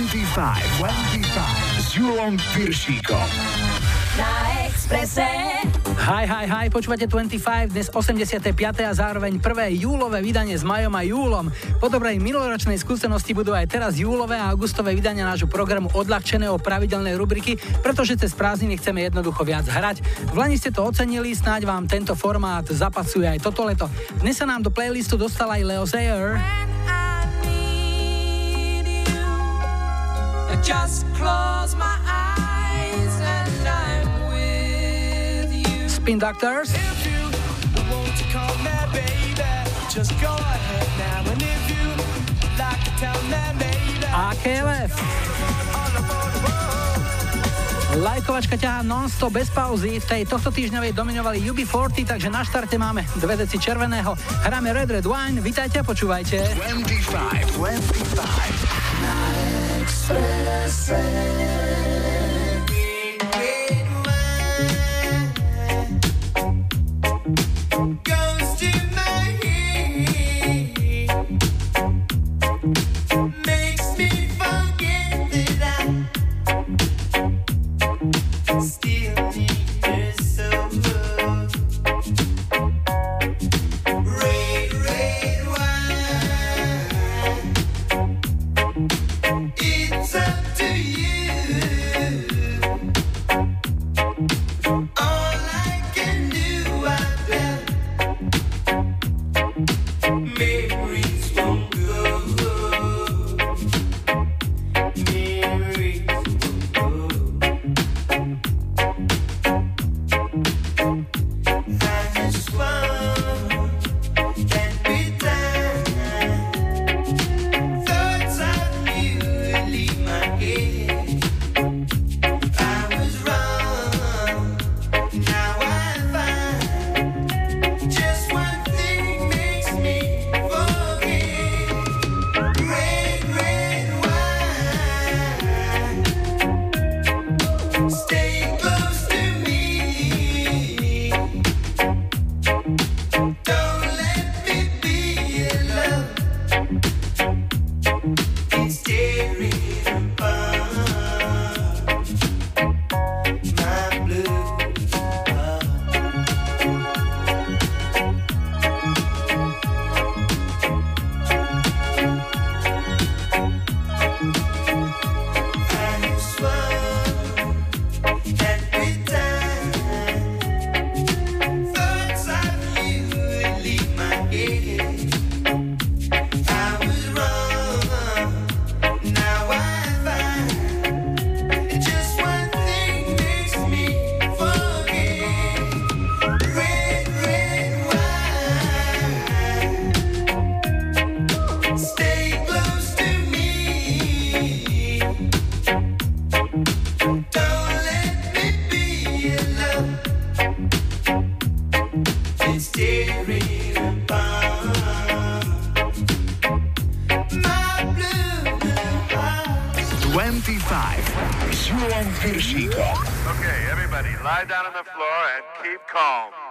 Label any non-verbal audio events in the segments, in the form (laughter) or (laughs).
25, 25 s Julom Piršíkom. Na Exprese. Hi, hi, hi, počúvate 25, dnes 85. a zároveň prvé júlové vydanie s Majom a Júlom. Po dobrej minuloročnej skúsenosti budú aj teraz júlové a augustové vydania nášho programu odľahčeného pravidelnej rubriky, pretože cez prázdniny chceme jednoducho viac hrať. V Lani ste to ocenili, snáď vám tento formát zapasuje aj toto leto. Dnes sa nám do playlistu dostal aj Leo Sayer. Me maybe. A KLF. Lajkovačka ťahá non-stop bez pauzy. V tej tohto týždňovej dominovali UB40, takže na štarte máme dve deci červeného. Hráme Red Red Wine. Vítajte a počúvajte. 25, 25. stress. song.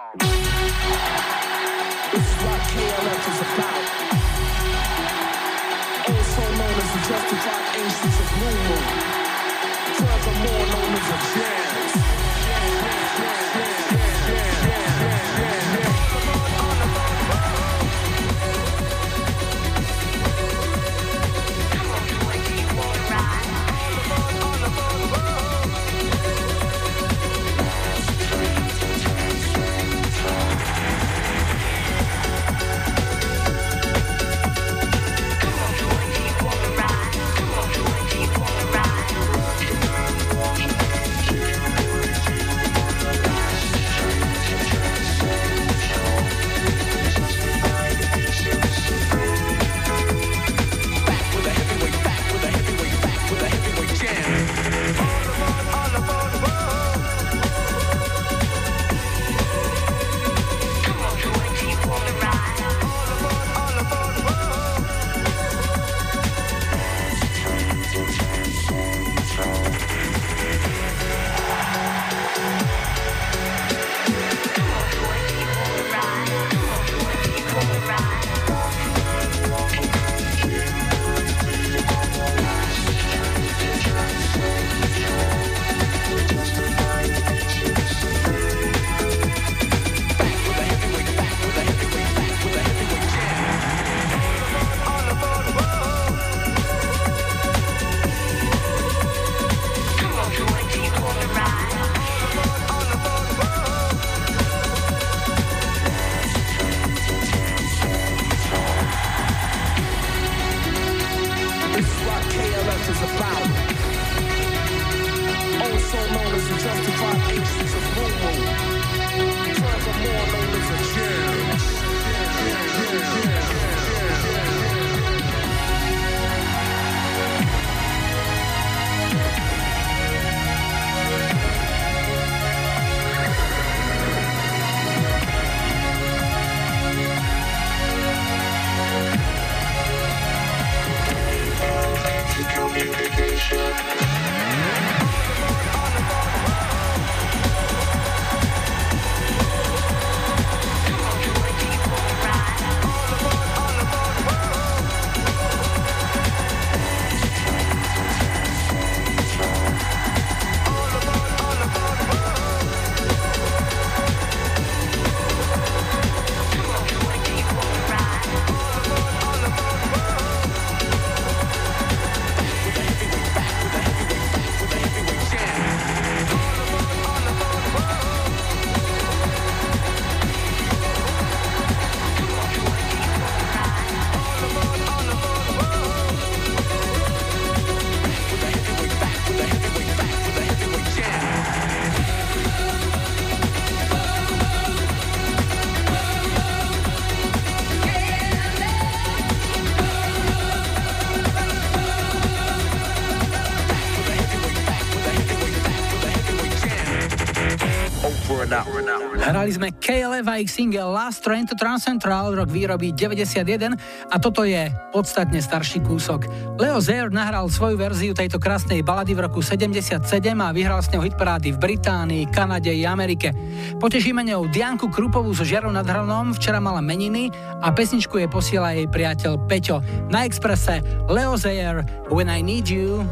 Hrali sme KLF a ich single Last Train to Transcentral, rok výroby 91 a toto je podstatne starší kúsok. Leo Zayer nahral svoju verziu tejto krásnej balady v roku 77 a vyhral s ňou hitparády v Británii, Kanade i Amerike. Potešíme ňou Dianku Krupovú so Žiarou nad Hronom, včera mala meniny a pesničku jej posiela jej priateľ Peťo. Na Expresse Leo Zayer When I Need You.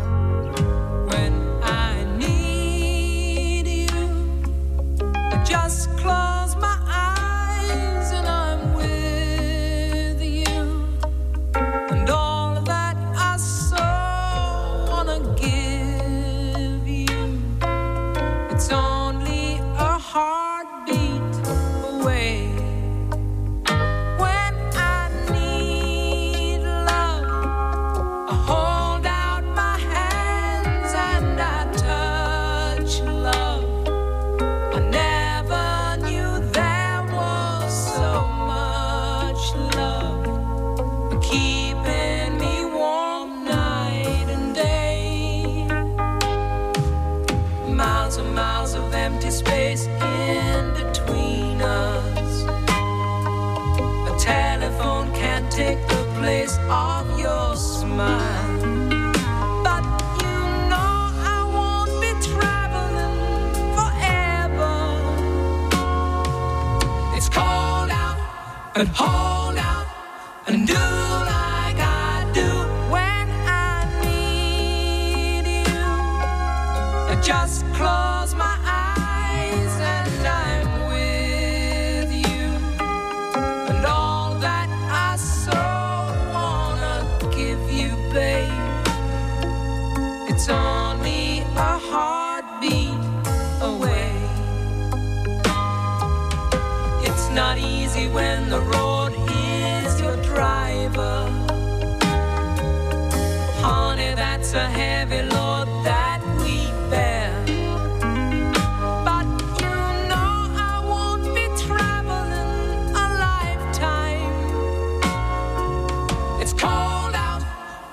and home.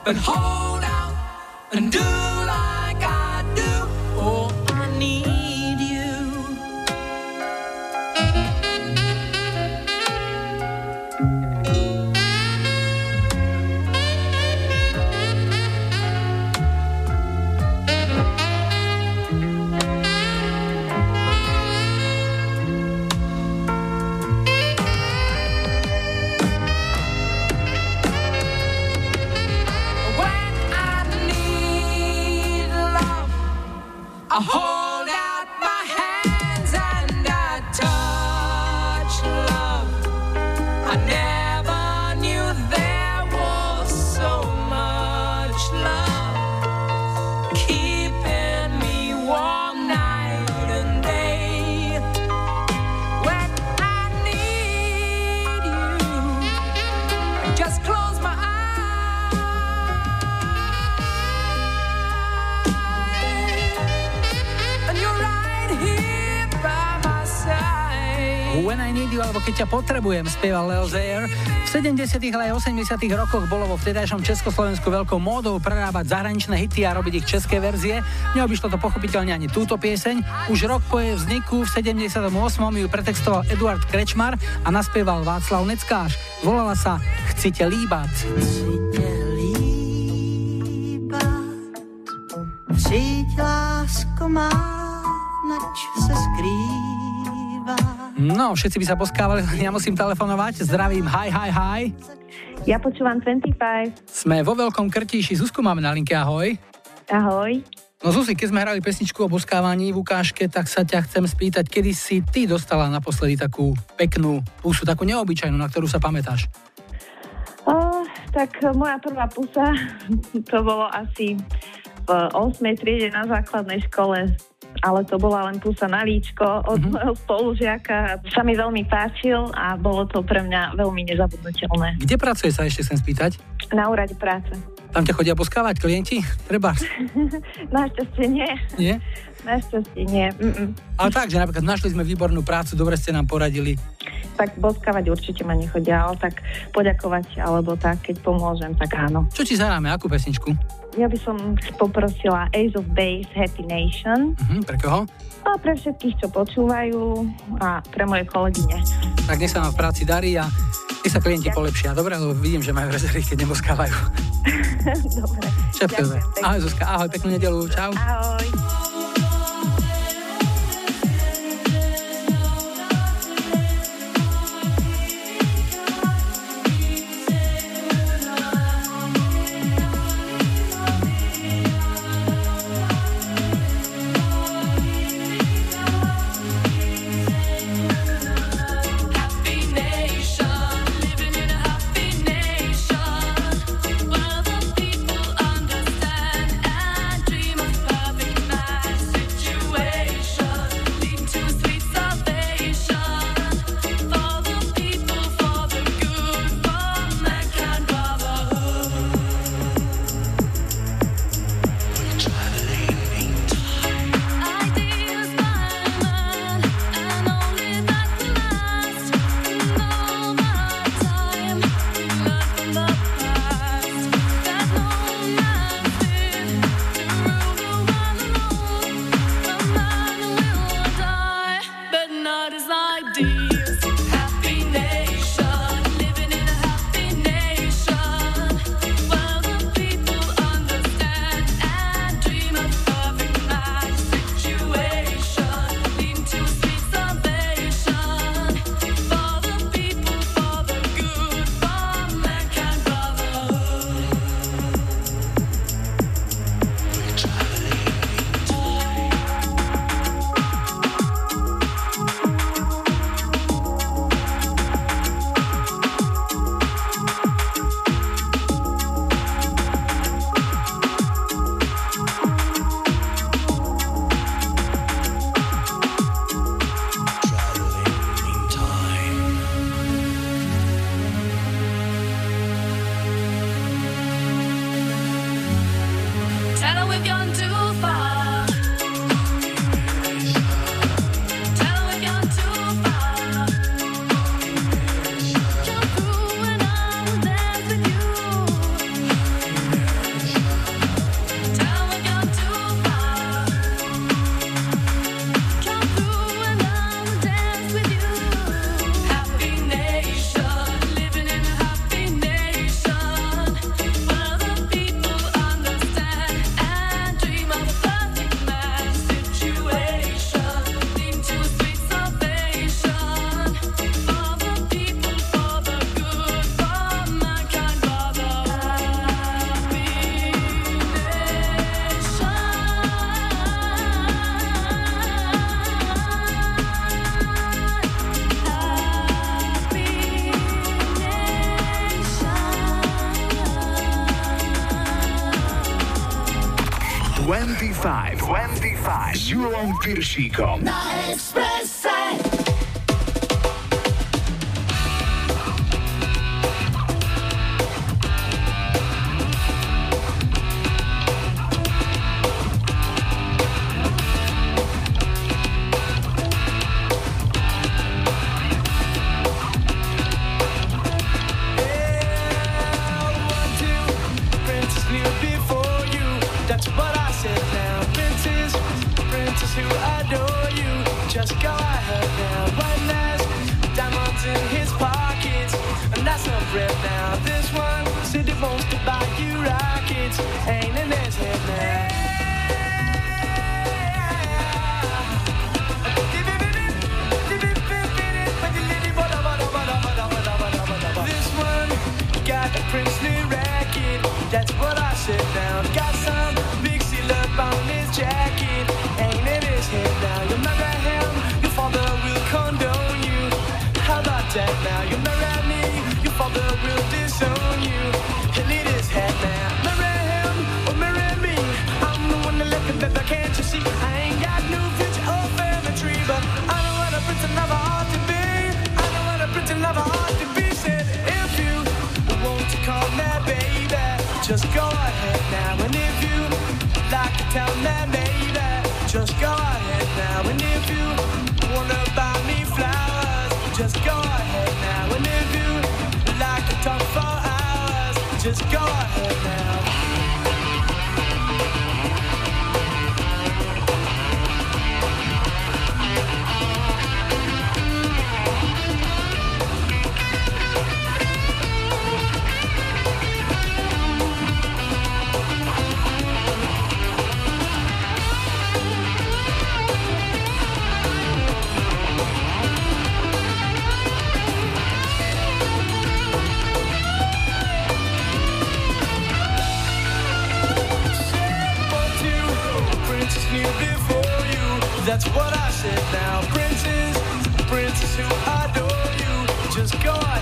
and hard. Potrebujem, spieval Leo Zayer. V 70. ale aj 80. rokoch bolo vo vtedajšom Československu veľkou módou prerábať zahraničné hity a robiť ich české verzie. Neobyšlo to pochopiteľne ani túto pieseň. Už rok po jej vzniku v 78. ju pretextoval Eduard Krečmar a naspieval Václav Neckáš. Volala sa Chci te líbať. Přijď, lásko má, No, všetci by sa poskávali, (laughs) ja musím telefonovať. Zdravím, hi, hi, hi. Ja počúvam 25. Sme vo Veľkom Krtíši. Zuzku máme na linke, ahoj. Ahoj. No Zuzi, keď sme hrali pesničku o boskávaní v ukážke, tak sa ťa chcem spýtať, kedy si ty dostala naposledy takú peknú pusu, takú neobyčajnú, na ktorú sa pamätáš? O, tak moja prvá pusa, (laughs) to bolo asi v 8. triede na základnej škole, ale to bola len pusa na líčko od mm-hmm. môjho (laughs) spolužiaka. Sa mi veľmi páčil a bolo to pre mňa veľmi nezabudnutelné. Kde pracuje sa ešte chcem spýtať? Na úrade práce. Tam ťa chodia poskávať klienti? Treba. (laughs) Našťastie nie. Nie? Našťastie nie. Mm-mm. Ale tak, že napríklad našli sme výbornú prácu, dobre ste nám poradili. Tak boskávať určite ma nechodia, ale tak poďakovať alebo tak, keď pomôžem, tak áno. Čo ti zahráme, akú pesničku? Ja by som poprosila Ace of Base Happy Nation. Uh-huh, pre koho? A pre všetkých, čo počúvajú a pre moje kolegyne. Tak nech sa vám v práci darí a nech sa klienti polepšia. Dobre, lebo vidím, že majú rezervy, keď neboskávajú. (laughs) Dobre. Čepkujeme. Ahoj Zuzka, ahoj, peknú nedelu, čau. Ahoj. Piršíkom. Na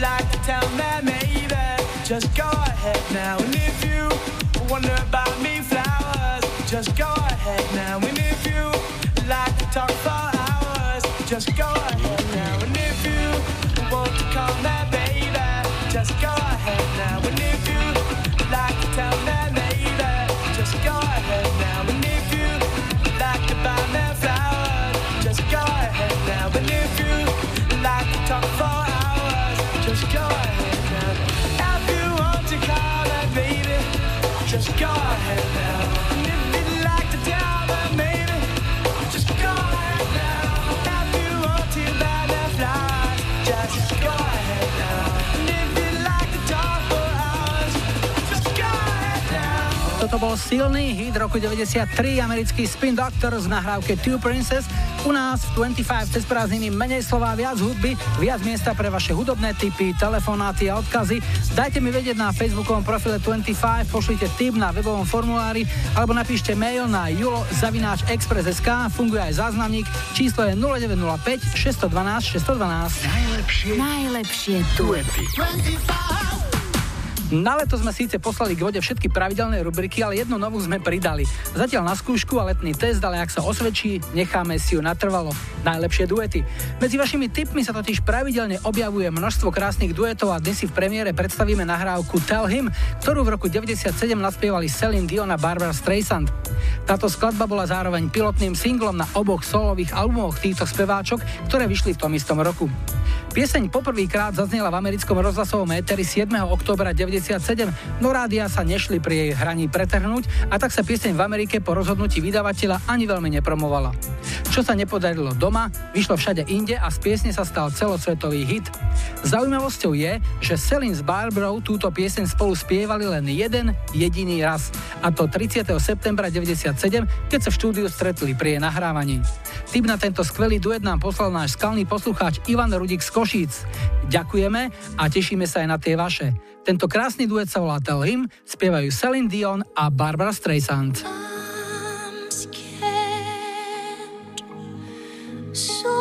like to tell me, maybe, just go ahead now. And if you wonder about me, flowers, just go ahead now. Toto bol silný hit roku 93, americký Spin Doctors v nahrávke Two Princess. U nás v 25 cez prázdniny menej slova, viac hudby, viac miesta pre vaše hudobné tipy, telefonáty a odkazy. Dajte mi vedieť na facebookovom profile 25, pošlite tip na webovom formulári alebo napíšte mail na julo.express.sk, funguje aj záznamník, číslo je 0905 612 612. Najlepšie Najlepšie duety. Na leto sme síce poslali k vode všetky pravidelné rubriky, ale jednu novú sme pridali. Zatiaľ na skúšku a letný test, ale ak sa osvedčí, necháme si ju natrvalo. Najlepšie duety. Medzi vašimi tipmi sa totiž pravidelne objavuje množstvo krásnych duetov a dnes si v premiére predstavíme nahrávku Tell Him, ktorú v roku 97 naspievali Celine Dion a Barbara Streisand. Táto skladba bola zároveň pilotným singlom na oboch solových albumoch týchto speváčok, ktoré vyšli v tom istom roku. Pieseň poprvýkrát zaznela v americkom rozhlasovom éteri 7. októbra 97, no rádia sa nešli pri jej hraní pretrhnúť a tak sa pieseň v Amerike po rozhodnutí vydavateľa ani veľmi nepromovala. Čo sa nepodarilo doma, vyšlo všade inde a z piesne sa stal celosvetový hit. Zaujímavosťou je, že Celine s Barbarou túto pieseň spolu spievali len jeden jediný raz, a to 30. septembra 97, keď sa v štúdiu stretli pri jej nahrávaní. Tip na tento skvelý duet nám poslal náš skalný poslucháč Ivan Rudik Košíc. Ďakujeme a tešíme sa aj na tie vaše. Tento krásny duet sa volá Tell Him, spievajú Celine Dion a Barbara Streisand. I'm scared, so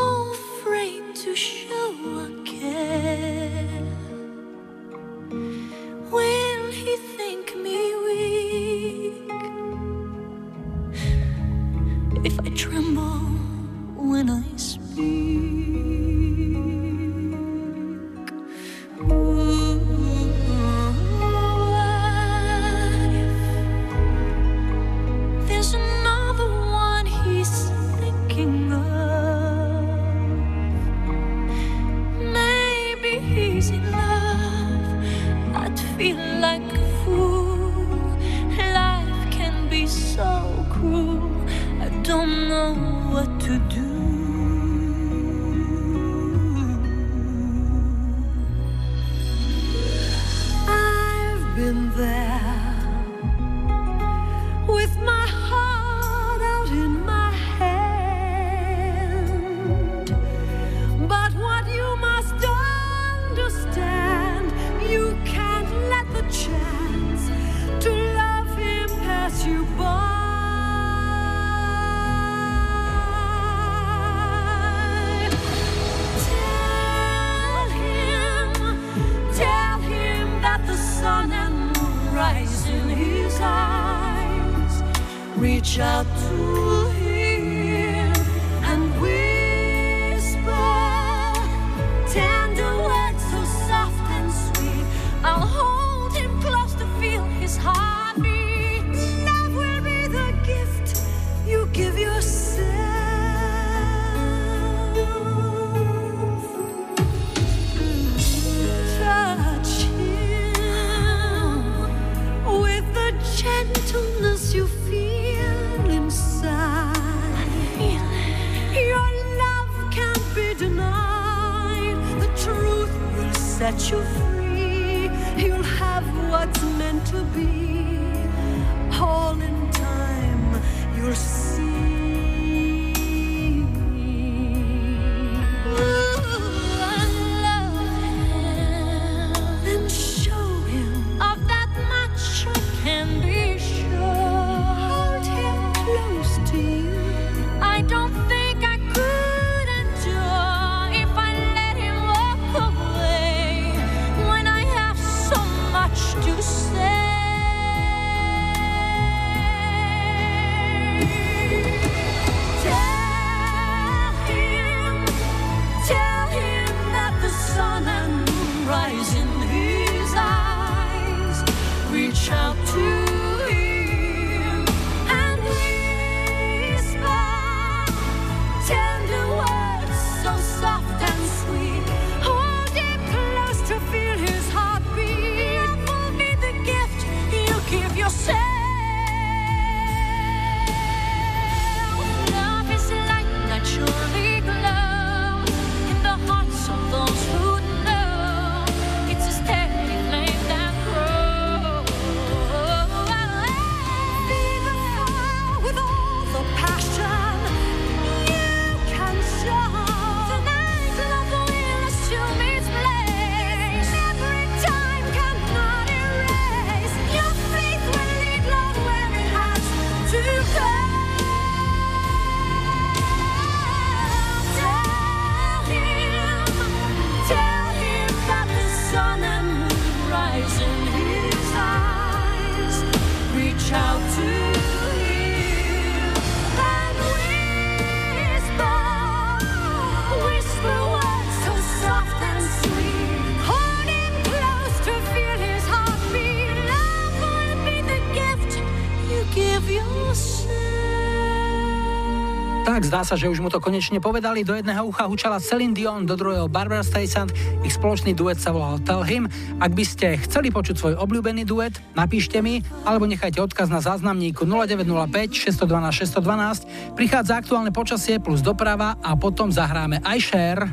Zdá sa, že už mu to konečne povedali. Do jedného ucha hučala Celine Dion, do druhého Barbara Streisand. Ich spoločný duet sa volal Tell Him. Ak by ste chceli počuť svoj obľúbený duet, napíšte mi alebo nechajte odkaz na záznamníku 0905 612 612. Prichádza aktuálne počasie plus doprava a potom zahráme aj share.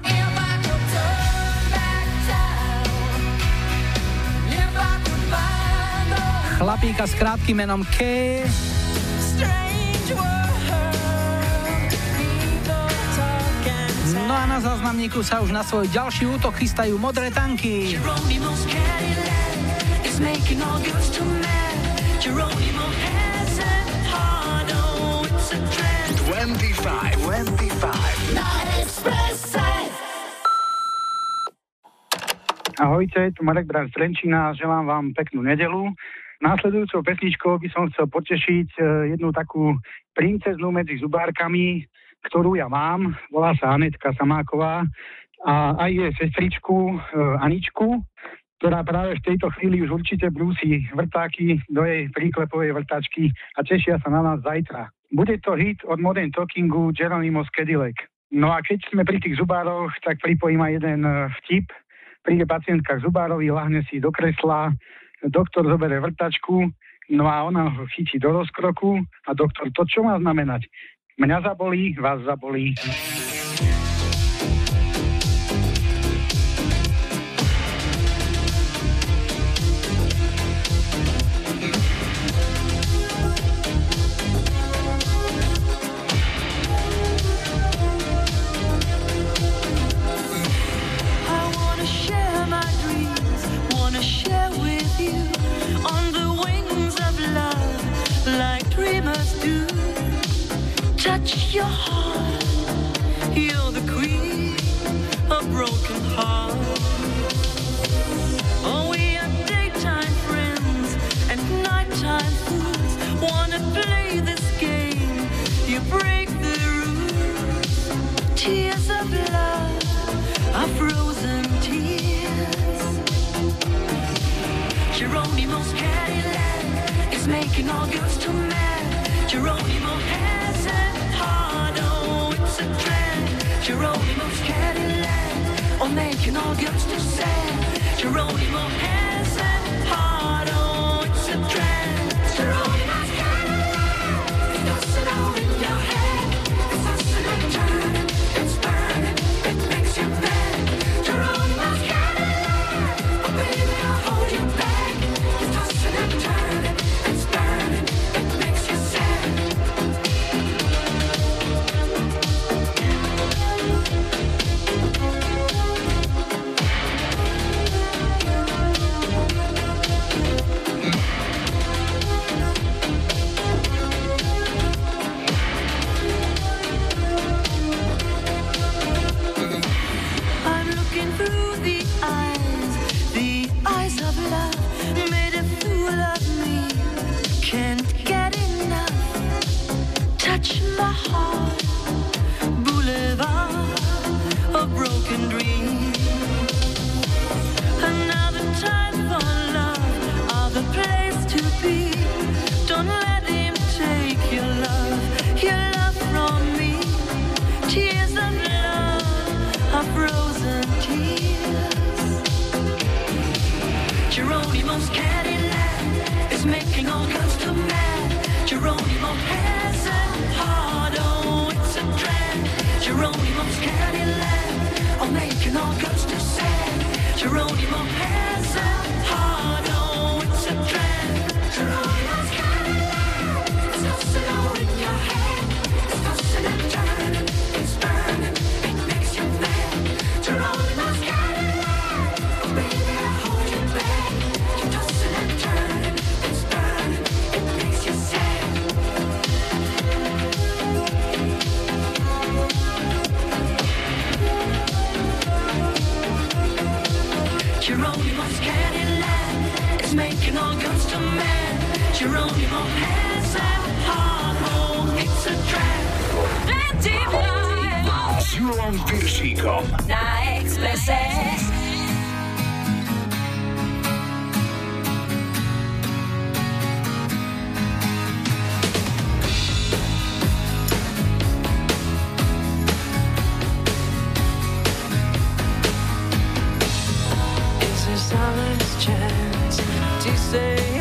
Chlapíka s krátkým menom K. na záznamníku sa už na svoj ďalší útok chystajú modré tanky. 25, 25. Na Ahojte, tu Marek Bran z Trenčína, želám vám peknú nedelu. Následujúcou pesničkou by som chcel potešiť eh, jednu takú princeznú medzi zubárkami, ktorú ja mám, volá sa Anetka Samáková a aj je sestričku e, Aničku, ktorá práve v tejto chvíli už určite brúsi vrtáky do jej príklepovej vrtačky a tešia sa na nás zajtra. Bude to hit od Modern Talkingu Geronimo Skedilek. No a keď sme pri tých zubároch, tak pripojím aj jeden e, vtip. Príde pacientka k zubárovi, lahne si do kresla, doktor zoberie vrtačku, no a ona ho chytí do rozkroku a doktor, to čo má znamenať? Mňa zabolí, vás zabolí. You're the queen of broken hearts. Oh, we are daytime friends and nighttime fools. Wanna play this game? You break the rules. Tears of love are frozen tears. Cadillac is making all girls too mad. Geronimo Geronimo's Cadillac, or making all girls too sad. Geronimo has chance to say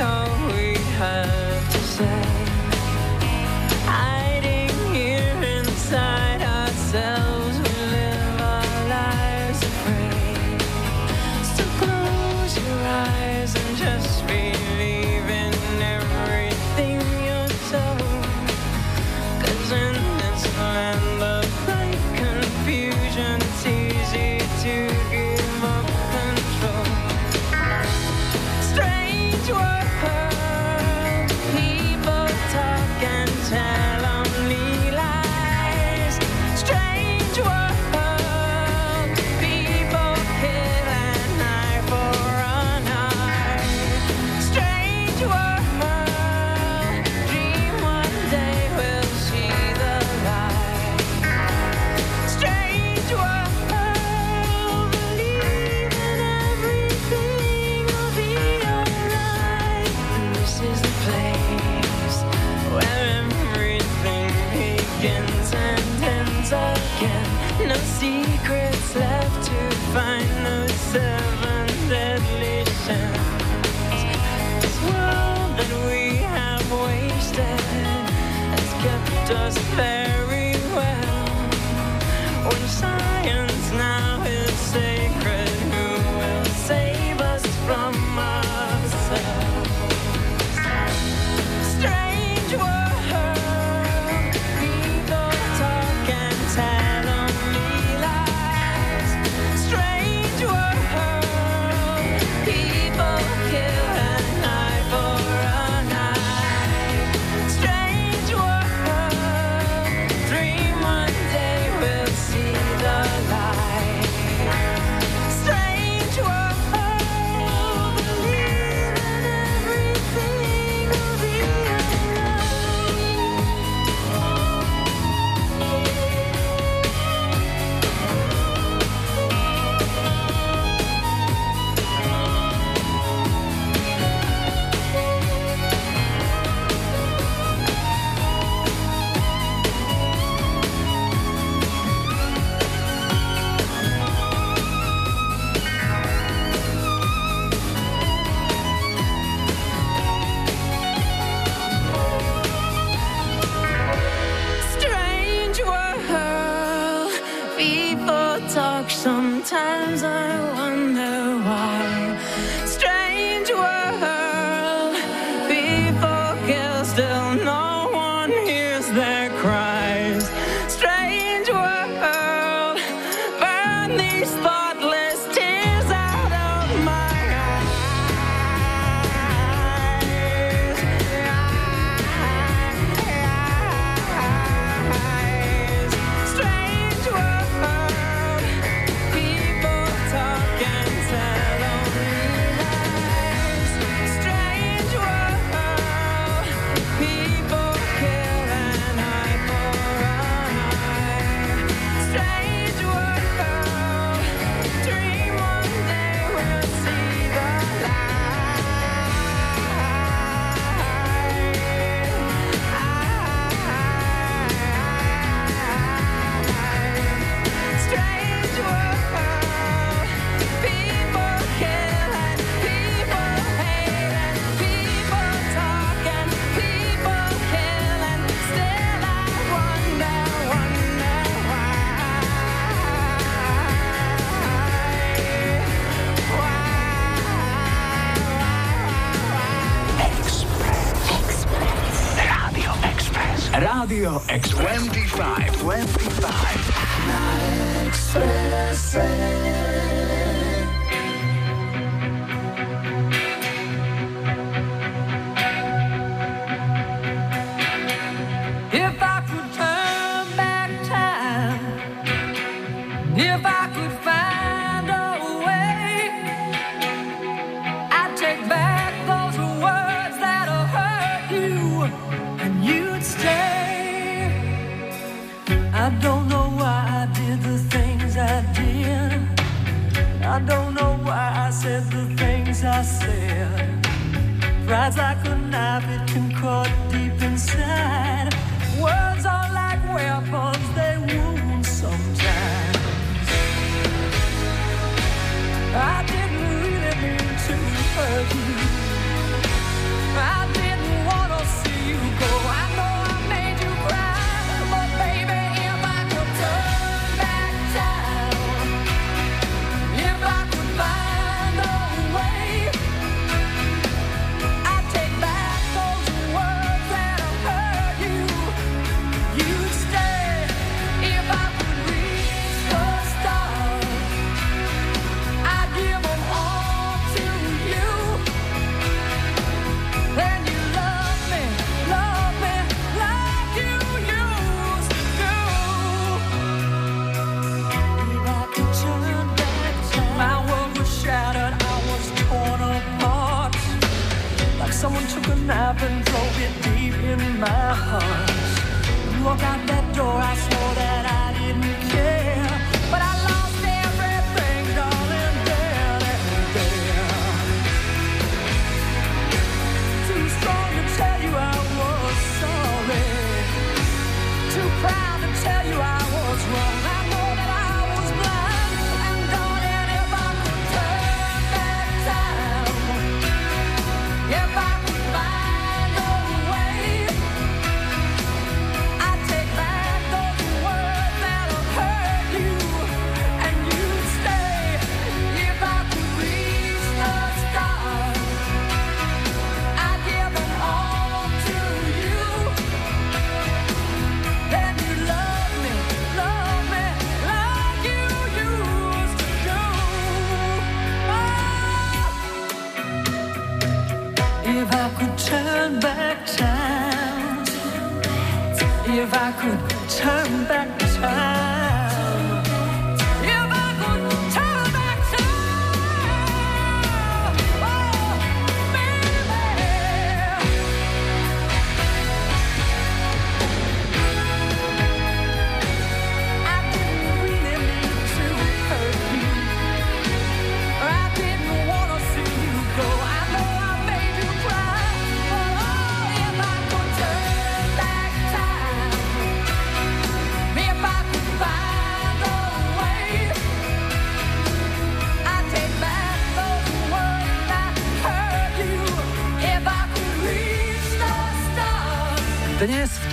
va cùng chẳng tan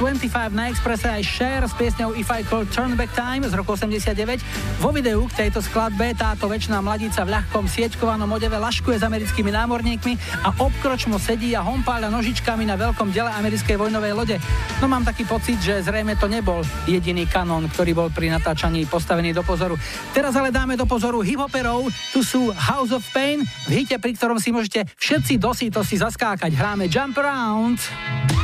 25 na Expresse aj Share s piesňou If I Call Turn Back Time z roku 89. Vo videu k tejto skladbe táto väčšiná mladica v ľahkom sieťkovanom odeve laškuje s americkými námorníkmi a obkročmo sedí a hompáľa nožičkami na veľkom dele americkej vojnovej lode. No mám taký pocit, že zrejme to nebol jediný kanón, ktorý bol pri natáčaní postavený do pozoru. Teraz ale dáme do pozoru hiphoperov, tu sú House of Pain v hite, pri ktorom si môžete všetci dosi to zaskákať. Hráme Jump Around.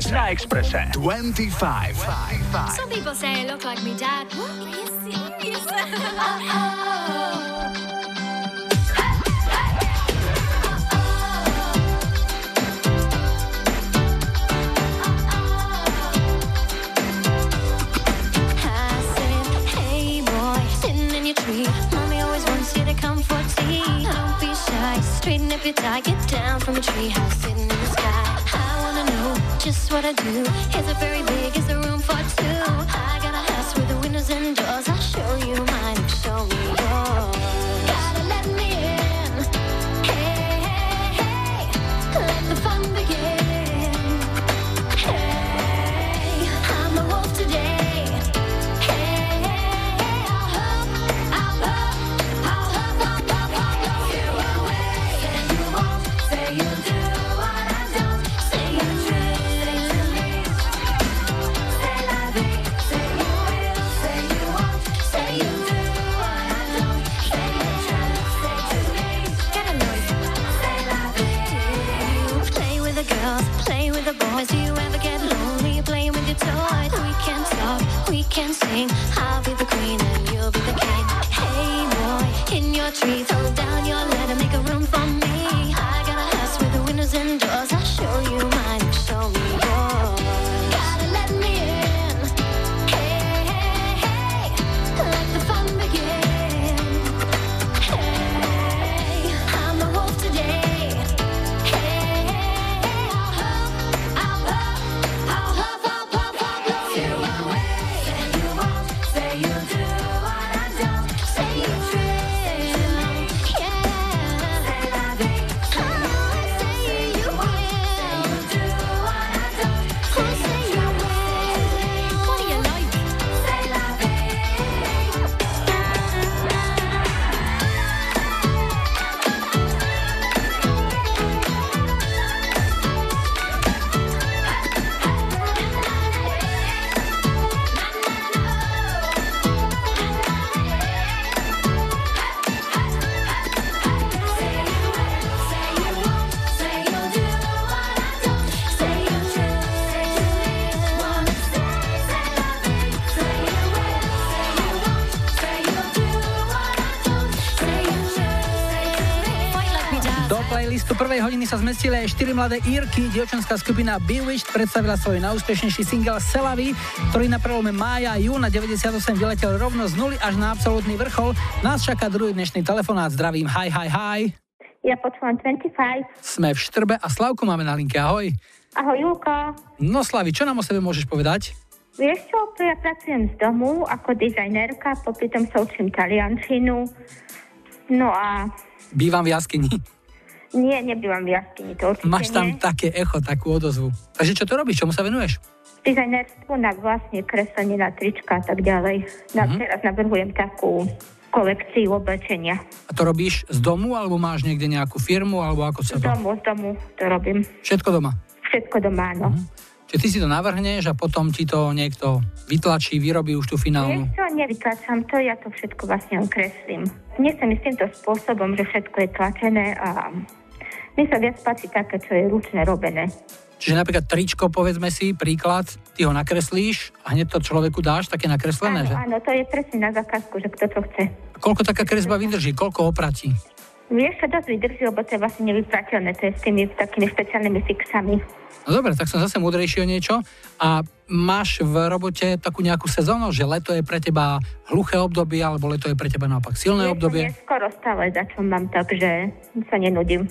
Express. Na Express. 25. 25. Some people say I look like me dad. What? Are you serious? (laughs) oh. Mommy always wants you to come for tea. Don't be shy, straighten up your tie, get down from a tree do is a very pustili aj mladé Írky. Dievčanská skupina Bewitched predstavila svoj najúspešnejší single Selavy, ktorý na prelome mája a júna 98 vyletel rovno z nuly až na absolútny vrchol. Nás čaká druhý dnešný telefonát. Zdravím, hi, hi, hi. Ja počúvam 25. Sme v Štrbe a Slavku máme na linke, ahoj. Ahoj, Julko. No Slavi, čo nám o sebe môžeš povedať? Vieš čo, ja pracujem z domu ako dizajnerka, popri sa učím taliančinu. No a... Bývam v jaskyni nie, nebývam v jaskyni, to určite Máš tam nie. také echo, takú odozvu. Takže čo to robíš? Čomu sa venuješ? Dizajnerstvo na vlastne kreslenie na trička a tak ďalej. Na, Mhm. Teraz navrhujem takú kolekciu oblečenia. A to robíš z domu, alebo máš niekde nejakú firmu, alebo ako sa Z to... domu, z domu to robím. Všetko doma. Všetko doma, áno. Čiže ty si to navrhneš a potom ti to niekto vytlačí, vyrobí už tú finálnu. Vieš čo, nevytlačam to, ja to všetko vlastne len kreslím. Nie sa mi s týmto spôsobom, že všetko je tlačené a mi sa viac páči také, čo je ručne robené. Čiže napríklad tričko, povedzme si, príklad, ty ho nakreslíš a hneď to človeku dáš, také nakreslené, Áno, že? áno, to je presne na zákazku, že kto to chce. A koľko taká kresba vydrží, koľko opratí? Vieš, čo dosť vydrží, lebo to je vlastne nevyprateľné, to je s tými takými špeciálnymi fixami. No dobre, tak som zase múdrejší o niečo. A máš v robote takú nejakú sezónu, že leto je pre teba hluché obdobie, alebo leto je pre teba naopak silné Vieš, obdobie? Skoro stále za čo mám, takže sa nenudím.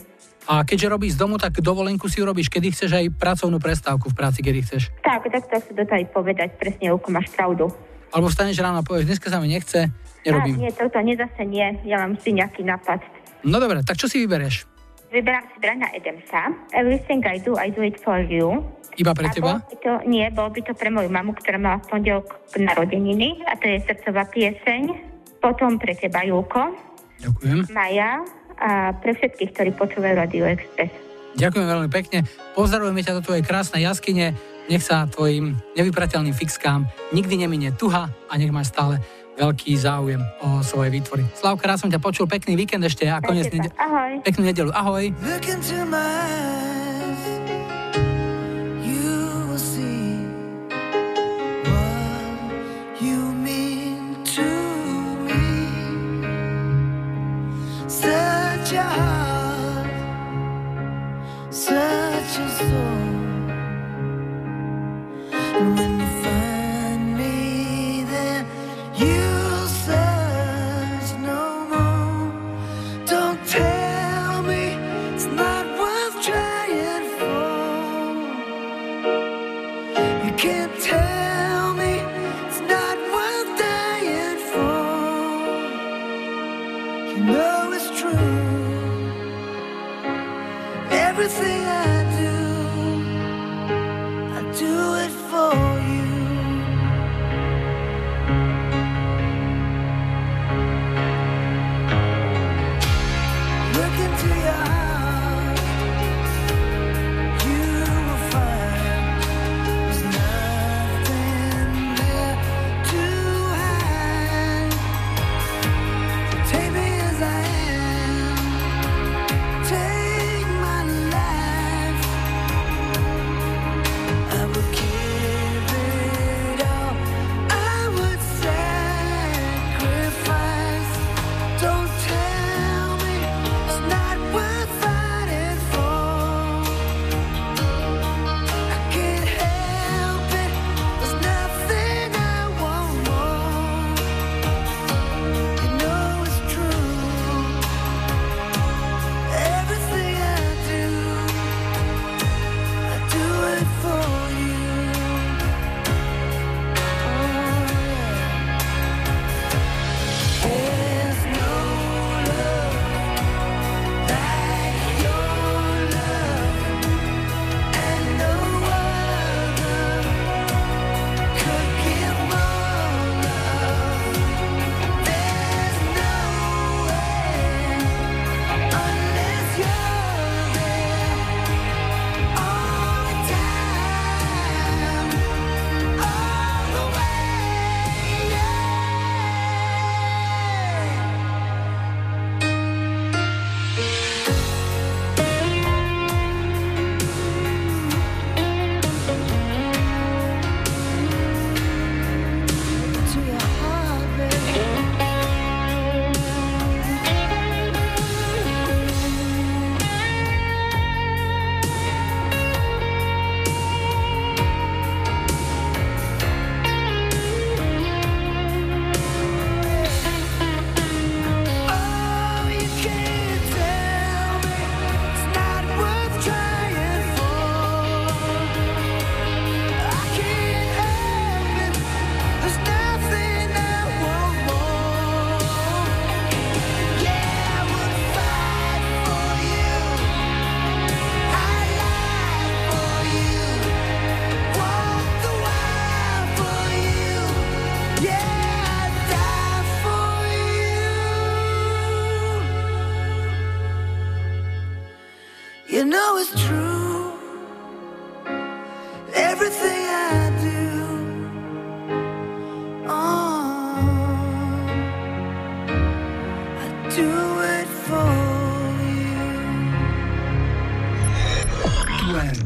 A keďže robíš z domu, tak dovolenku si urobíš, kedy chceš aj pracovnú prestávku v práci, kedy chceš. Tak, tak to sa dá aj povedať, presne, Uko, máš pravdu. Alebo vstaneš ráno a povieš, dneska sa mi nechce, nerobím. nie, toto nie, zase nie, ja mám vždy nejaký nápad. No dobre, tak čo si vyberieš? Vyberám si Brana Edemsa. Everything I do, I do it for you. Iba pre A teba? bolo by to, nie, bolo by to pre moju mamu, ktorá mala v pondelok narodeniny a to je srdcová pieseň. Potom pre teba, Julko, Ďakujem. Maja a pre všetkých, ktorí počúvajú Radio Express. Ďakujem veľmi pekne. Pozdravujeme ťa do tvojej krásnej jaskyne. Nech sa tvojim nevyprateľným fixkám nikdy nemine tuha a nech máš stále veľký záujem o svoje výtvory. Slavka, raz som ťa počul, pekný víkend ešte a koniec nede- Ahoj. peknú nedelu. Ahoj. such a soul.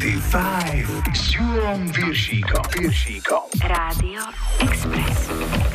25 s Julom Viršíkom. Viršíkom. Rádio Express.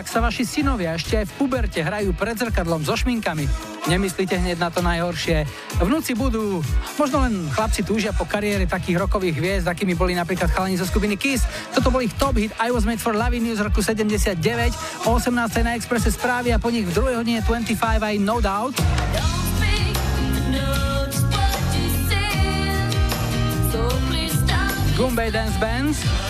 Ak sa vaši synovia ešte aj v puberte hrajú pred zrkadlom so šminkami, nemyslíte hneď na to najhoršie. Vnúci budú, možno len chlapci túžia po kariére takých rokových hviezd, akými boli napríklad chalani zo skupiny Kiss. Toto bol ich top hit I Was Made for Loving You z roku 79, o 18. na Expresse správy a po nich v druhej hodine 25 aj No Doubt. Goombay Dance Bands.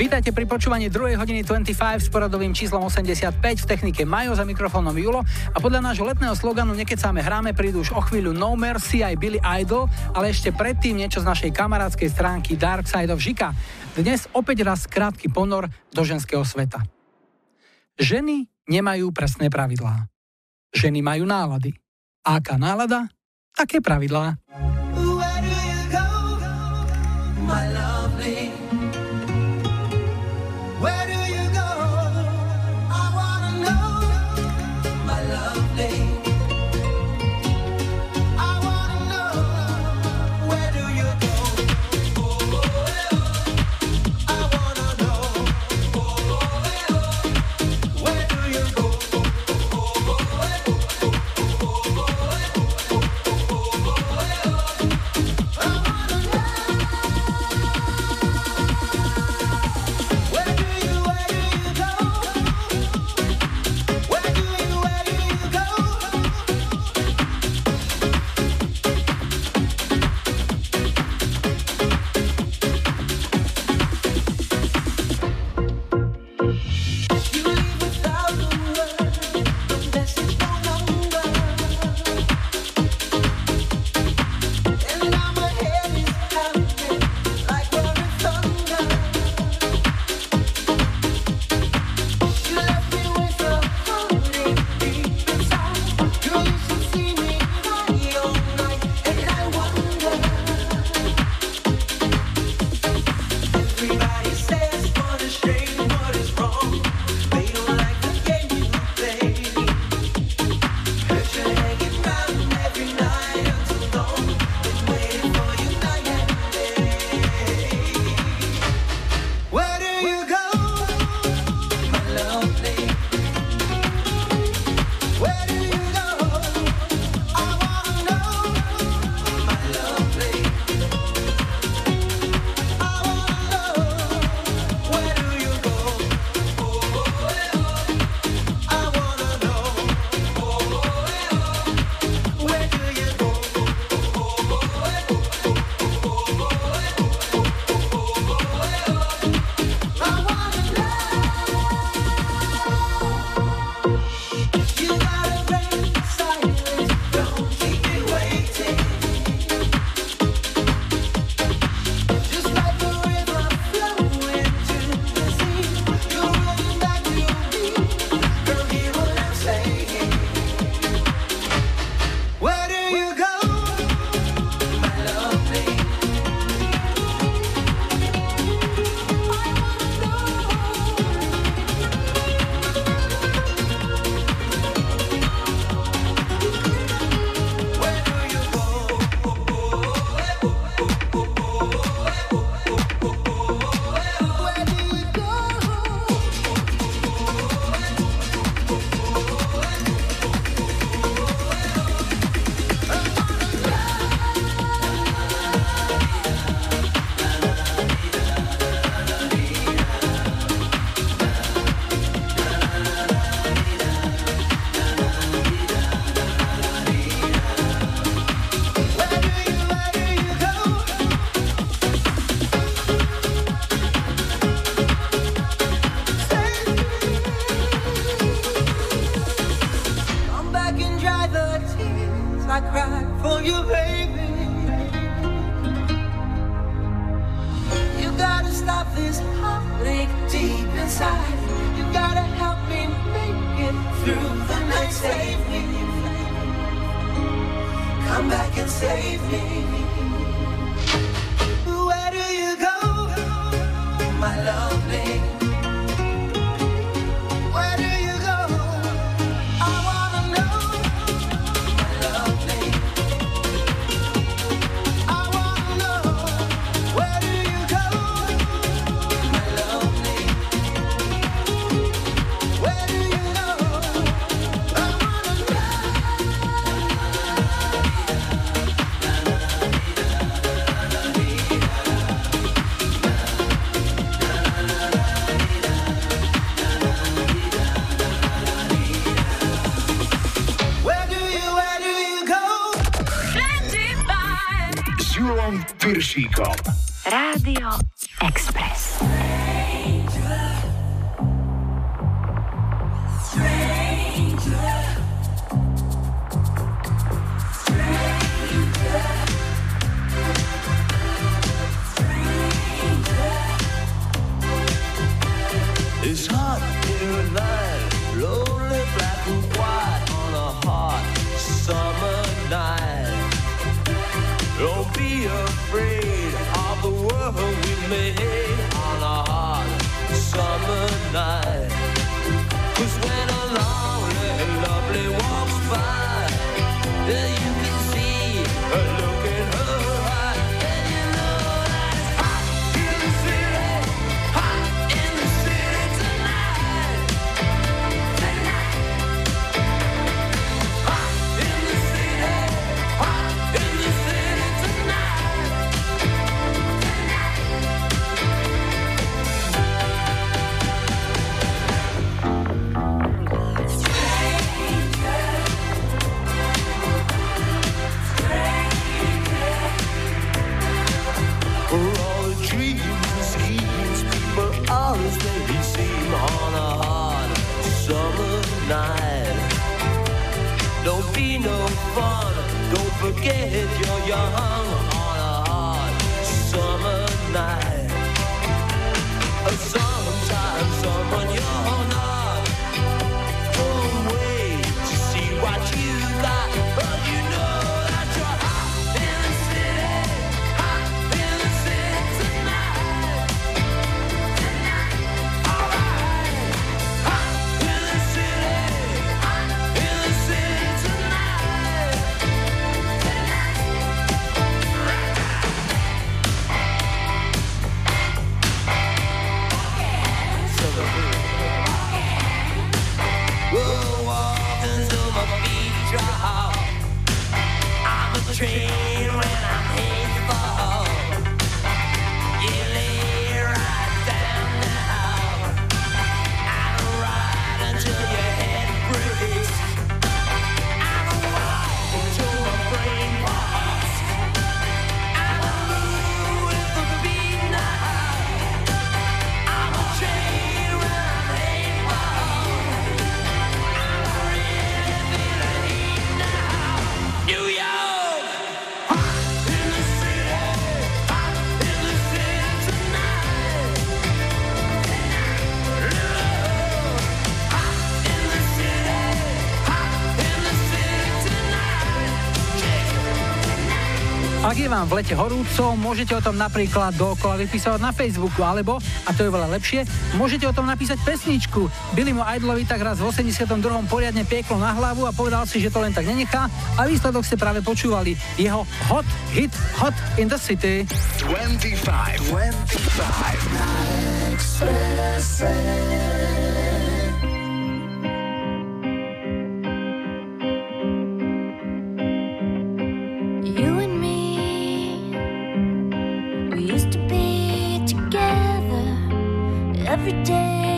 Vítajte pri počúvaní 2. hodiny 25 s poradovým číslom 85 v technike Majo za mikrofónom Julo a podľa nášho letného sloganu Nekecáme hráme prídu už o chvíľu No Mercy aj Billy Idol, ale ešte predtým niečo z našej kamarádskej stránky Dark Side of Žika. Dnes opäť raz krátky ponor do ženského sveta. Ženy nemajú presné pravidlá. Ženy majú nálady. Aká nálada, také pravidlá. Vašíkom. 날. denied. Don't be no fun, don't forget you're young on a hot summer night. Sometimes someone young nám v lete horúco, môžete o tom napríklad dookola vypísať na Facebooku, alebo, a to je veľa lepšie, môžete o tom napísať pesničku. Billymu Idlovi tak raz v 82. poriadne pieklo na hlavu a povedal si, že to len tak nenechá a výsledok ste práve počúvali. Jeho hot hit Hot in the City. 25, 25. every day.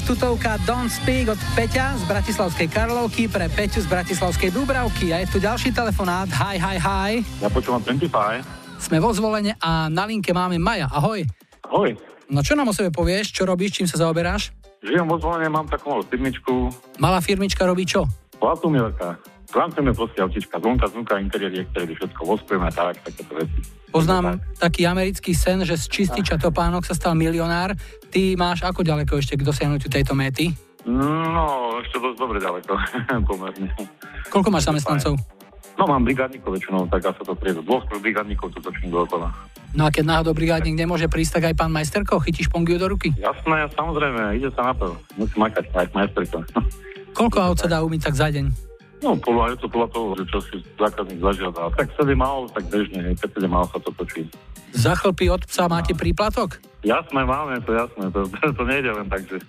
Ich tutovka Don't Speak od Peťa z Bratislavskej Karlovky pre Peťu z Bratislavskej Dúbravky. A je tu ďalší telefonát. Hi, hi, hi. Ja počúvam 25. Sme vo zvolenie a na linke máme Maja. Ahoj. Ahoj. No čo nám o sebe povieš? Čo robíš? Čím sa zaoberáš? Žijem vo zvolenie, mám takú malú firmičku. Malá firmička robí čo? Platumielka. Zlancujeme proste autička, zvonka, zvonka, interiéry, exteriéry, všetko voskujeme a tak, takéto veci. Poznám taký americký sen, že z čističa topánok sa stal milionár. Ty máš ako ďaleko ešte k dosiahnutiu tejto méty? No, ešte dosť dobre ďaleko, (laughs) pomerne. Koľko máš zamestnancov? No, mám brigádnikov väčšinou, tak ja sa to priedu. Dvoch, troch brigádnikov tu točím dookola. No a keď náhodou brigádnik nemôže prísť, tak aj pán majsterko, chytíš pongiu do ruky. Jasné, samozrejme, ide sa na to. Musí makať, aj majsterka. Koľko aut sa dá umyť tak za deň? No, podľa, je to podľa toho, že čo si zákazník zažiada. Tak 7 mal, tak bežne, 5 mal sa to točí. Za chlpy od psa máte príplatok? Jasné, máme to, jasné. To, to, (laughs) to nejde len tak, že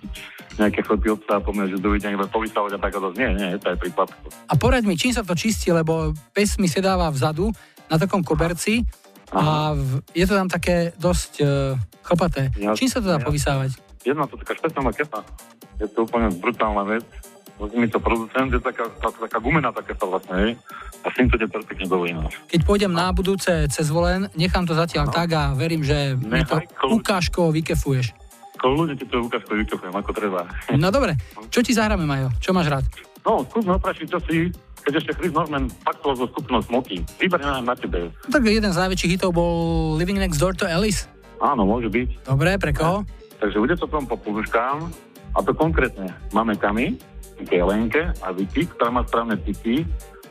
nejaké chlpy od psa pomeň, že dovidenia iba povysávať a tak to. Nie, nie, je to aj príplatko. A poraď mi, čím sa to čistí, lebo pes mi sedáva vzadu na takom koberci a v, je to tam také dosť uh, chlpaté. Jasné, čím sa to dá jasné. povysávať? Jedna to taká špeciálna kepa. Je to úplne brutálna vec. Vozí mi to producent, je taká, tá, taká gumená taká sa vlastne, hej. A s tým to ide perfektne do. Keď pôjdem na budúce cez volen, nechám to zatiaľ tak a verím, že mi to kľud. ukážkovo vykefuješ. Kľudne ti to ukážko vykopujem, ako treba. (laughs) No dobre, čo ti zahráme, Majo? Čo máš rád? No, skúsme oprašiť, čo si, keď ešte Chris Norman paktoval so skupinou Smoky. Vyber na, na tebe. Tak jeden z najväčších hitov bol Living Next Door to Alice. Áno, môže byť. Dobre, pre koho? Takže bude to tom popoluškám, a to konkrétne máme Kami, také Lenke a Vicky, ktorá má správne typy.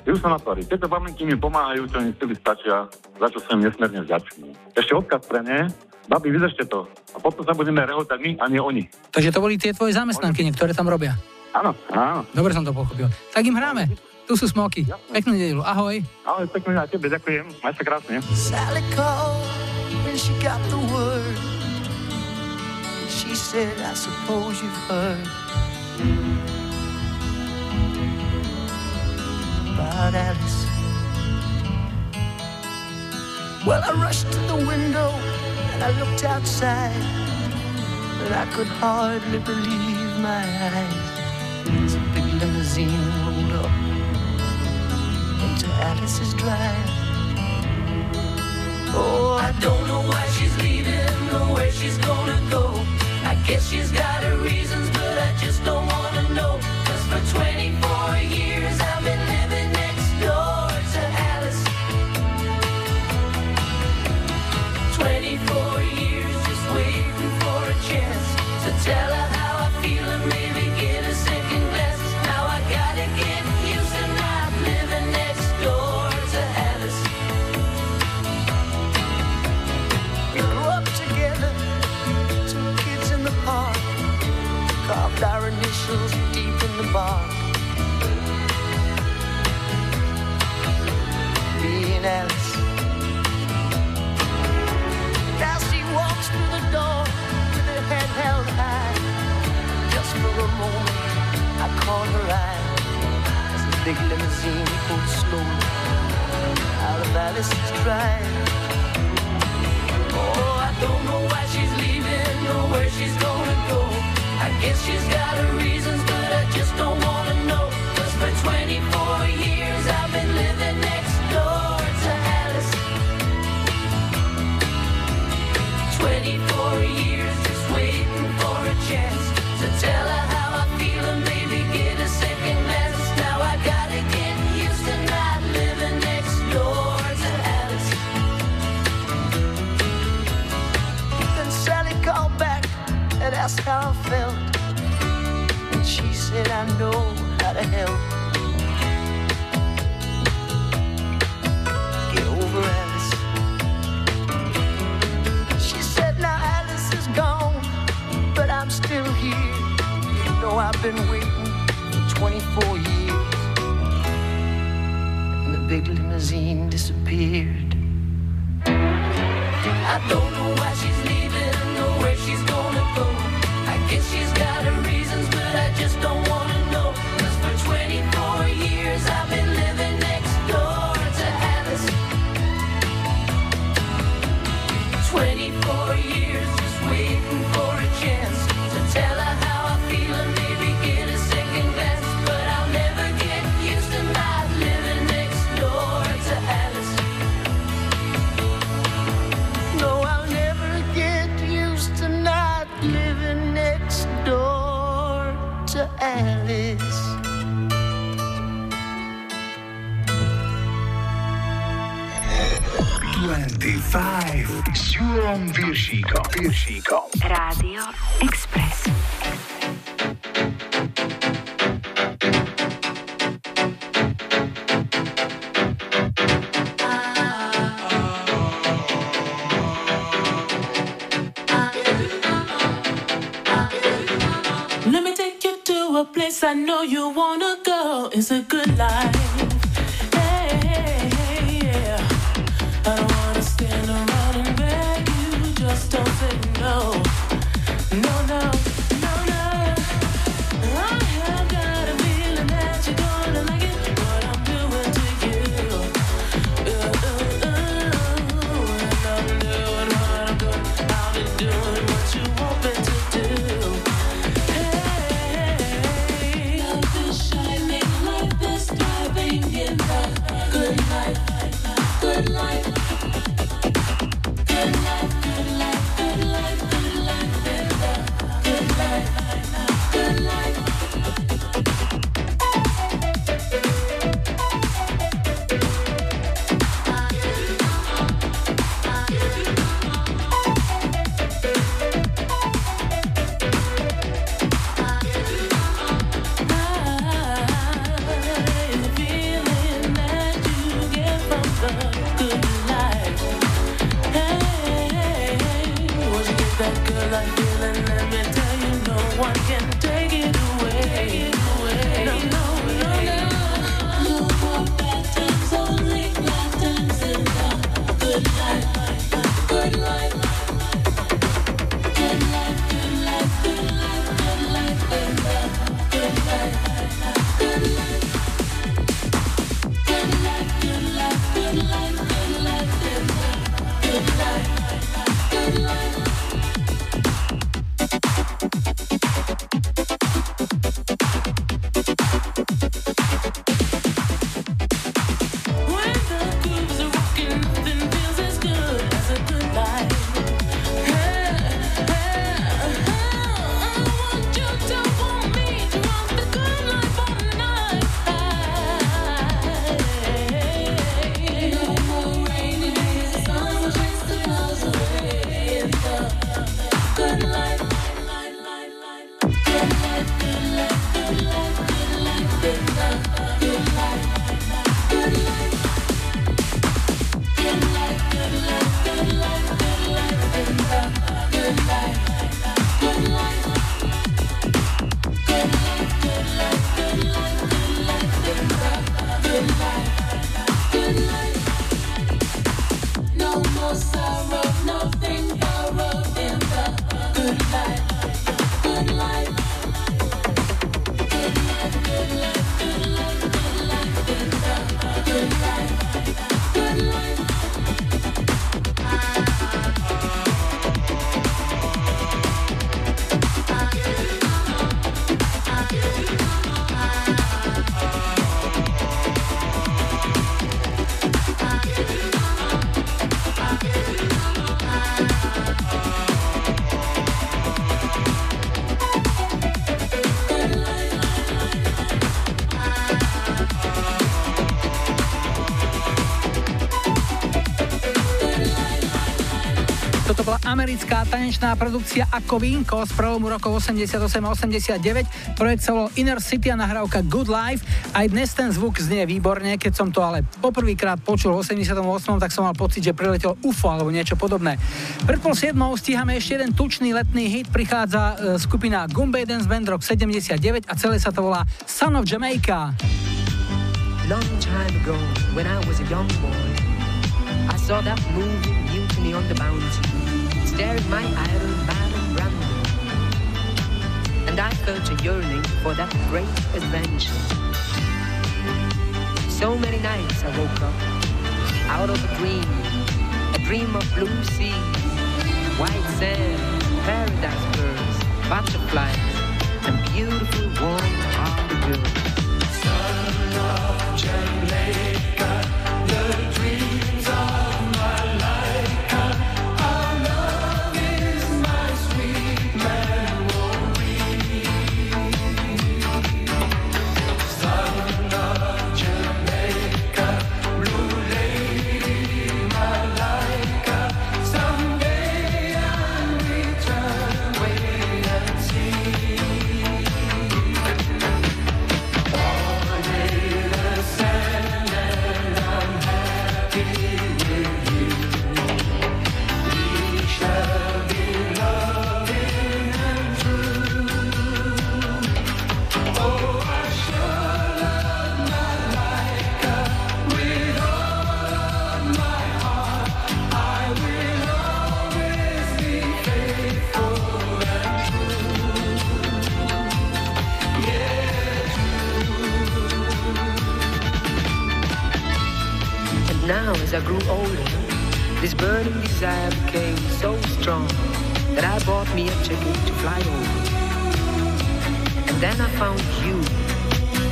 Ju sa na tvári. Tieto pamätky mi pomáhajú, čo mi sily stačia, za čo som nesmierne vďačný. Ešte odkaz pre ne, babi, vyzešte to. A potom sa budeme rehotať my a nie oni. Takže to boli tie tvoje zamestnanky, ktoré tam robia. Áno, áno. Dobre som to pochopil. Tak im hráme. Tu sú smoky. Peknú nedelu. Ahoj. Ahoj, pekne na tebe, ďakujem. Maj sa krásne. Sally called when she got the word. She said, I suppose you've heard about Alice. Well, I rushed to the window and I looked outside, but I could hardly believe my eyes. As a big limousine rolled up into Alice's drive. Oh, I don't know why she's leaving or where she's gonna go. I guess she's got her reasons, but I just don't wanna know. Cause for 24 years I've been It's a good americká tanečná produkcia ako vínko z prvomu rokov 88-89, projekt sa Inner City a nahrávka Good Life. Aj dnes ten zvuk znie výborne, keď som to ale poprvýkrát počul v 88, tak som mal pocit, že priletel UFO alebo niečo podobné. Pred pol 7 stíhame ešte jeden tučný letný hit, prichádza e, skupina Gumbay Dance Band Rock 79 a celé sa to volá Son of Jamaica. Long time ago, when I was a young boy, I saw that movie mutiny on the mountain. stare at my iron man of And I felt a yearning for that great adventure. So many nights I woke up out of a dream, a dream of blue seas, white sand, paradise birds, butterflies, and beautiful warm hearted girls. Son of Jane older, this burning desire became so strong that I bought me a ticket to fly over. And then I found you,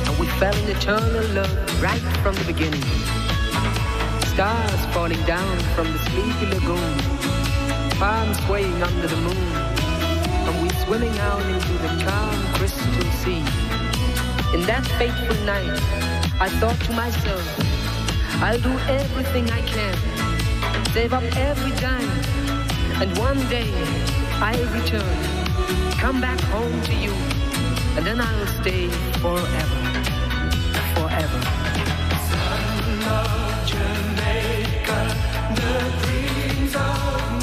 and we fell in eternal love right from the beginning. Stars falling down from the sleepy lagoon, palms swaying under the moon, and we swimming out into the calm crystal sea. In that fateful night, I thought to myself, I'll do everything I can, save up every dime, and one day I'll return, come back home to you, and then I'll stay forever, forever. Náš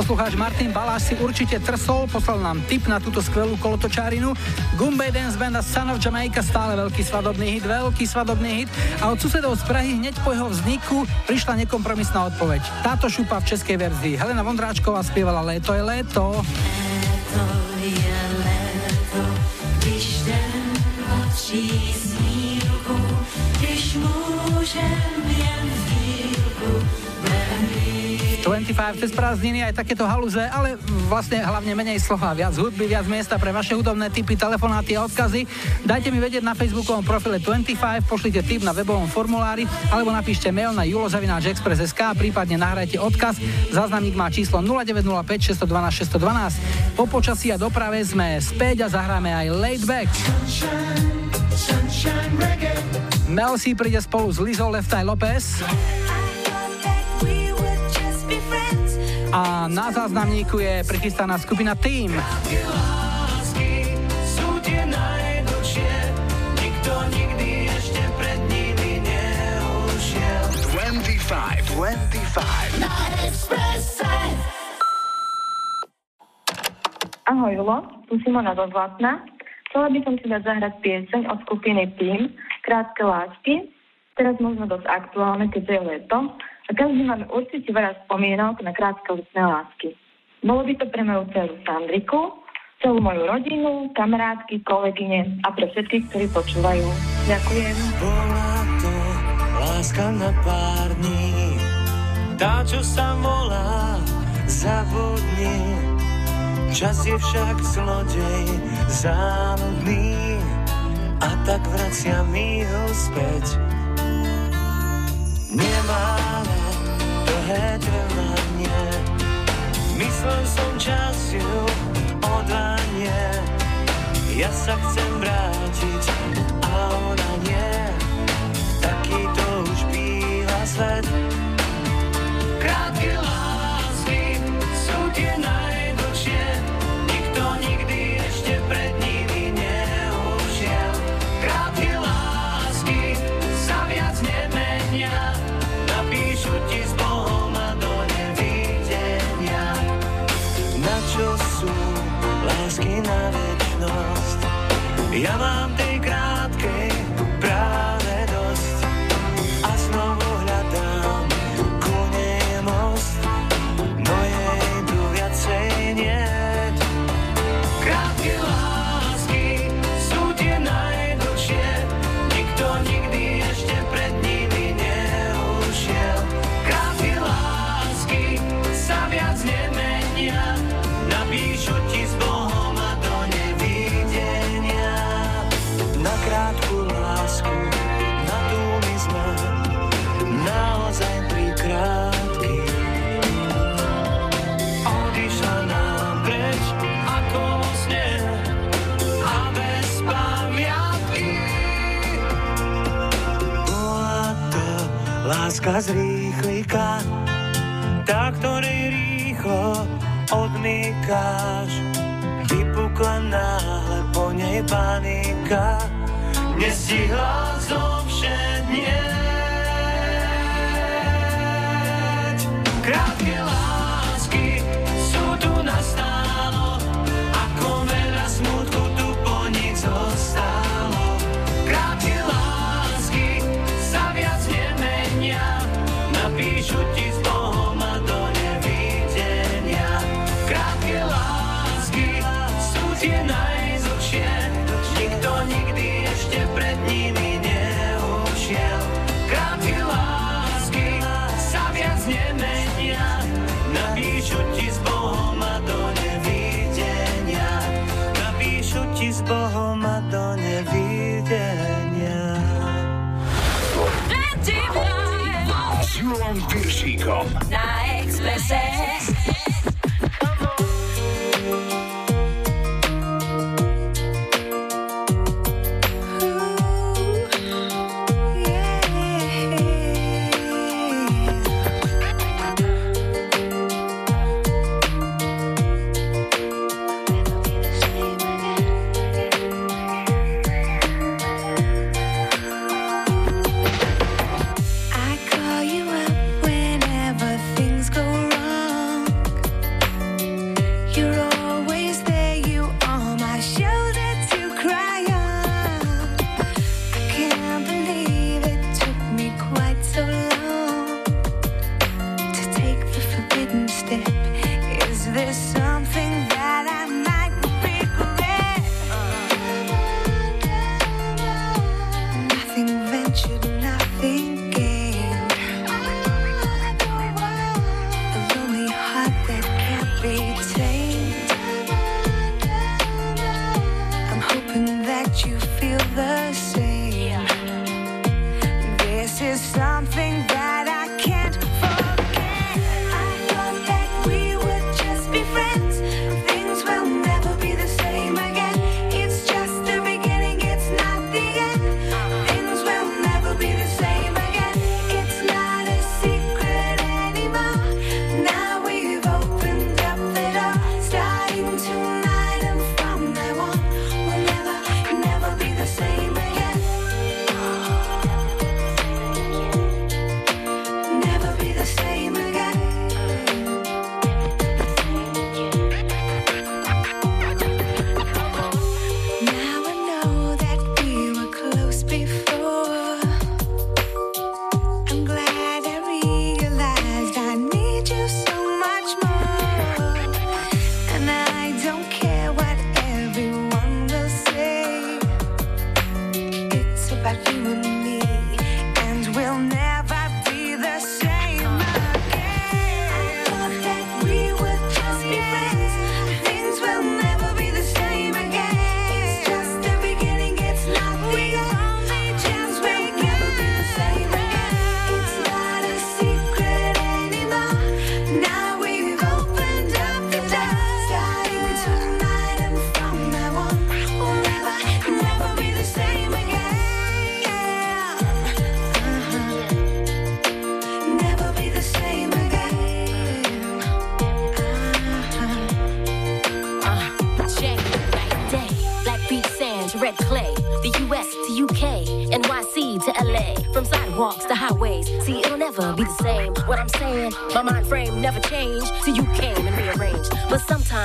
poslucháč Martin Baláš si určite trsol, poslal nám tip na túto skvelú kolotočárinu. Gumbay Dance Band a Son of Jamaica stále veľký svadobný hit, veľký svadobný hit a od susedov z Prahy hneď po jeho vzniku prišla nekompromisná odpoveď. Táto šupa v českej verzii. Helena Vondráčková spievala Léto je léto. To je léto, když den 25 cez prázdniny aj takéto halúze, ale vlastne hlavne menej slova, viac hudby, viac miesta pre vaše hudobné typy, telefonáty a odkazy. Dajte mi vedieť na facebookovom profile 25, pošlite tip na webovom formulári alebo napíšte mail na julozavináčexpress.sk a prípadne nahrajte odkaz. Záznamník má číslo 0905 612 612. Po počasí a doprave sme späť a zahráme aj Laid Back. Mel C príde spolu s Lizou Left Eye Lopez. A na záznamníku je prichystaná skupina Team. Lásky sú tie najdlhšie, nikto nikdy ešte pred nimi neušiel. 25, 25. Na Expresse. Ahoj Julo, tu Simona zo Zlatna. Chcela by som si dať zahrať pieseň od skupiny Team, Krátke lásky. Teraz možno dosť aktuálne, keďže je leto. A každý máme určite veľa spomienok na krátke letné lásky. Bolo by to pre moju dceru Sandriku, celú moju rodinu, kamarátky, kolegyne a pre všetkých, ktorí počúvajú. Ďakujem. Bola to láska na pár dní, tá, čo sa volá zavodni. Čas je však zlodej zámudný a tak vracia mi ho späť. Nemáme dlhé trvanie, myslel som čas ju odvanie. Ja sa chcem vrátiť a ona nie, taký to už býva svet. Krátke lásky sú tie najdlhšie, lásky na večnosť? Ja mám tej Láska z rýchlika, tá, ktorý rýchlo odmýkáš. Vypukla náhle po nej panika, nestihla zo všetnie.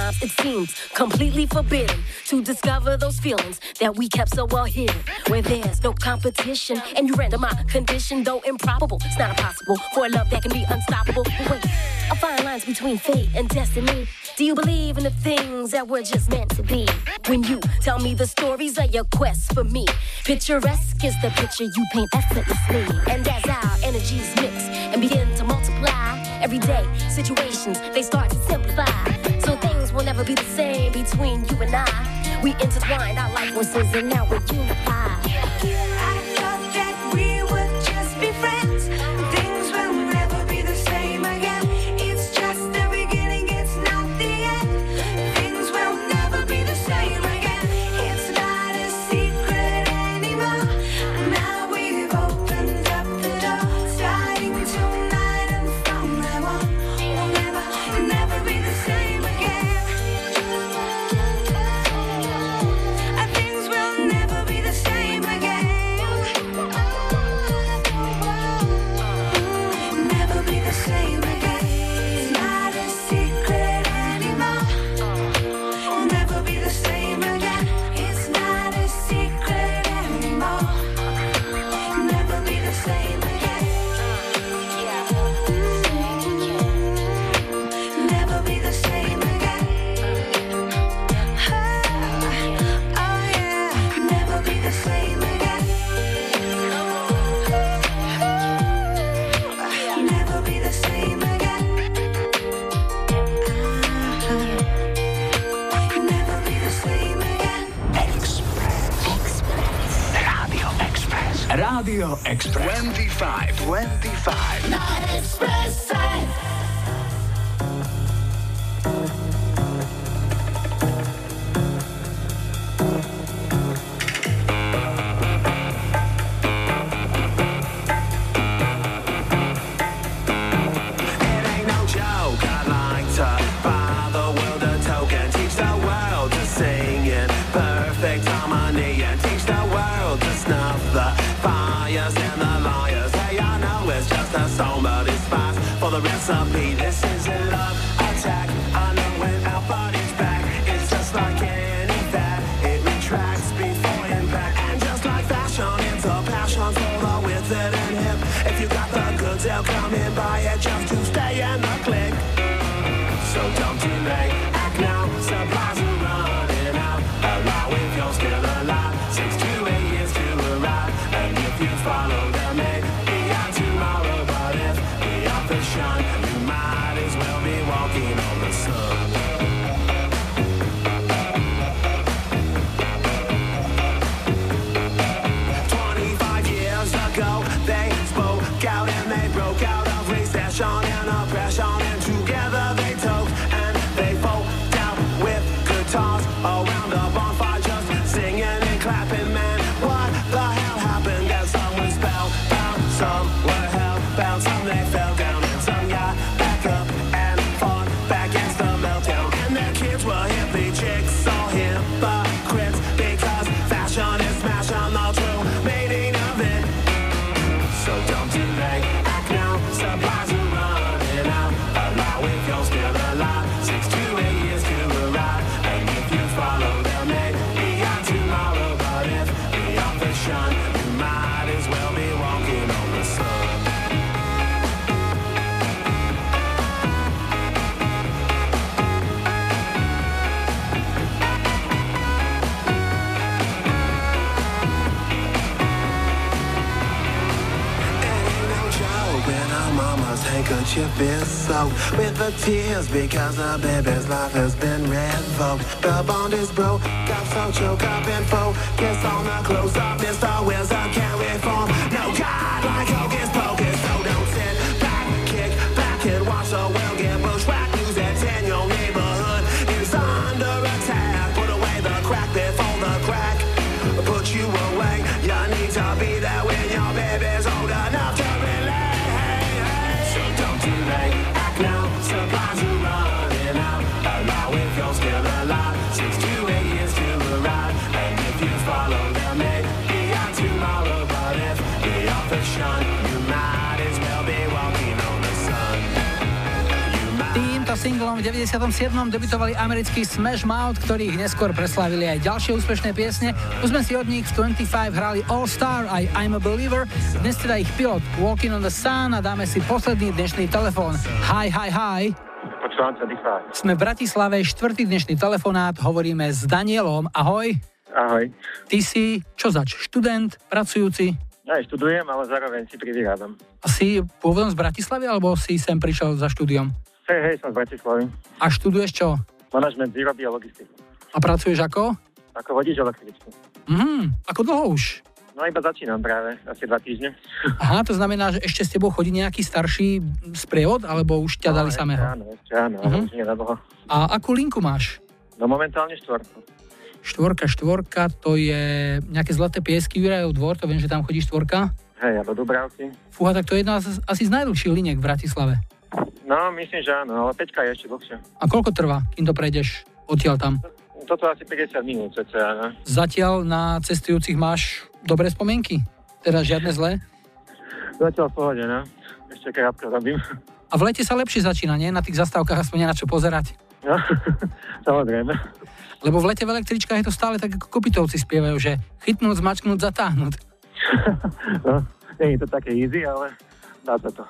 times it seems completely forbidden to discover those feelings that we kept so well hidden. Where there's no competition and you render my condition, though improbable, it's not impossible for a love that can be unstoppable. But wait, I find lines between fate and destiny. Do you believe in the things that were just meant to be? When you tell me the stories of your quest for me, picturesque is the picture you paint effortlessly. And as our energies mix and begin to multiply, everyday situations they start to simplify be the same between you and I. We intertwine our life forces and now we're unified. Express. 25. 25. Na Expresse. This is a love attack. I know when our body's back. It's just like any fat. It retracts before impact. And just like fashion, it's a passion for the it and hip. If you got the goods, they'll come and buy it just to stay in the click. So don't delay, with the tears because the baby's life has been revoked. The bond is broke, got so choke up and focus on the close up. Mr. Wizard can't reform. V 97. debutovali americkí Smash Mouth, ktorých neskôr preslávili aj ďalšie úspešné piesne. Už sme si od nich v 25 hrali All Star aj I'm a Believer. Dnes teda ich pilot Walking on the Sun a dáme si posledný dnešný telefón. Hi, hi, hi. Počúvam 25. Sme v Bratislave, štvrtý dnešný telefonát, hovoríme s Danielom. Ahoj. Ahoj. Ty si, čo zač, študent, pracujúci? Ja aj študujem, ale zároveň si privyrábam. A si pôvodom z Bratislavy, alebo si sem prišiel za štúdiom? Hej, hej, som z Bratislavy. A študuješ čo? Manažment výroby a logistiky. A pracuješ ako? Ako vodič električný. Mhm, ako dlho už? No iba začínam práve, asi dva týždne. (laughs) Aha, to znamená, že ešte s tebou chodí nejaký starší sprievod, alebo už ťa dali No, samého? Ešte áno, ešte áno, dlho. A akú linku máš? No momentálne štvorku. Štvorka, štvorka, to je nejaké zlaté piesky, Jurajov dvor, to viem, že tam chodí štvorka. Hej, a do Dubravky. Fúha, tak to je jedna z, asi z najdlhších liniek v Bratislave. No, myslím, že áno, ale Peťka je ešte dlhšia. A koľko trvá, kým to prejdeš odtiaľ tam? Toto asi 50 minút, cca, no. Zatiaľ na cestujúcich máš dobré spomienky? Teda žiadne zlé? Zatiaľ v pohode, no. Ešte krátko robím. A v lete sa lepšie začína, nie? Na tých zastávkach aspoň na čo pozerať. No, (laughs) samozrejme. Lebo v lete v električkách je to stále tak, ako kopitovci spievajú, že chytnúť, zmačknúť, zatáhnuť. (laughs) No, nie je to také easy, ale dá sa to.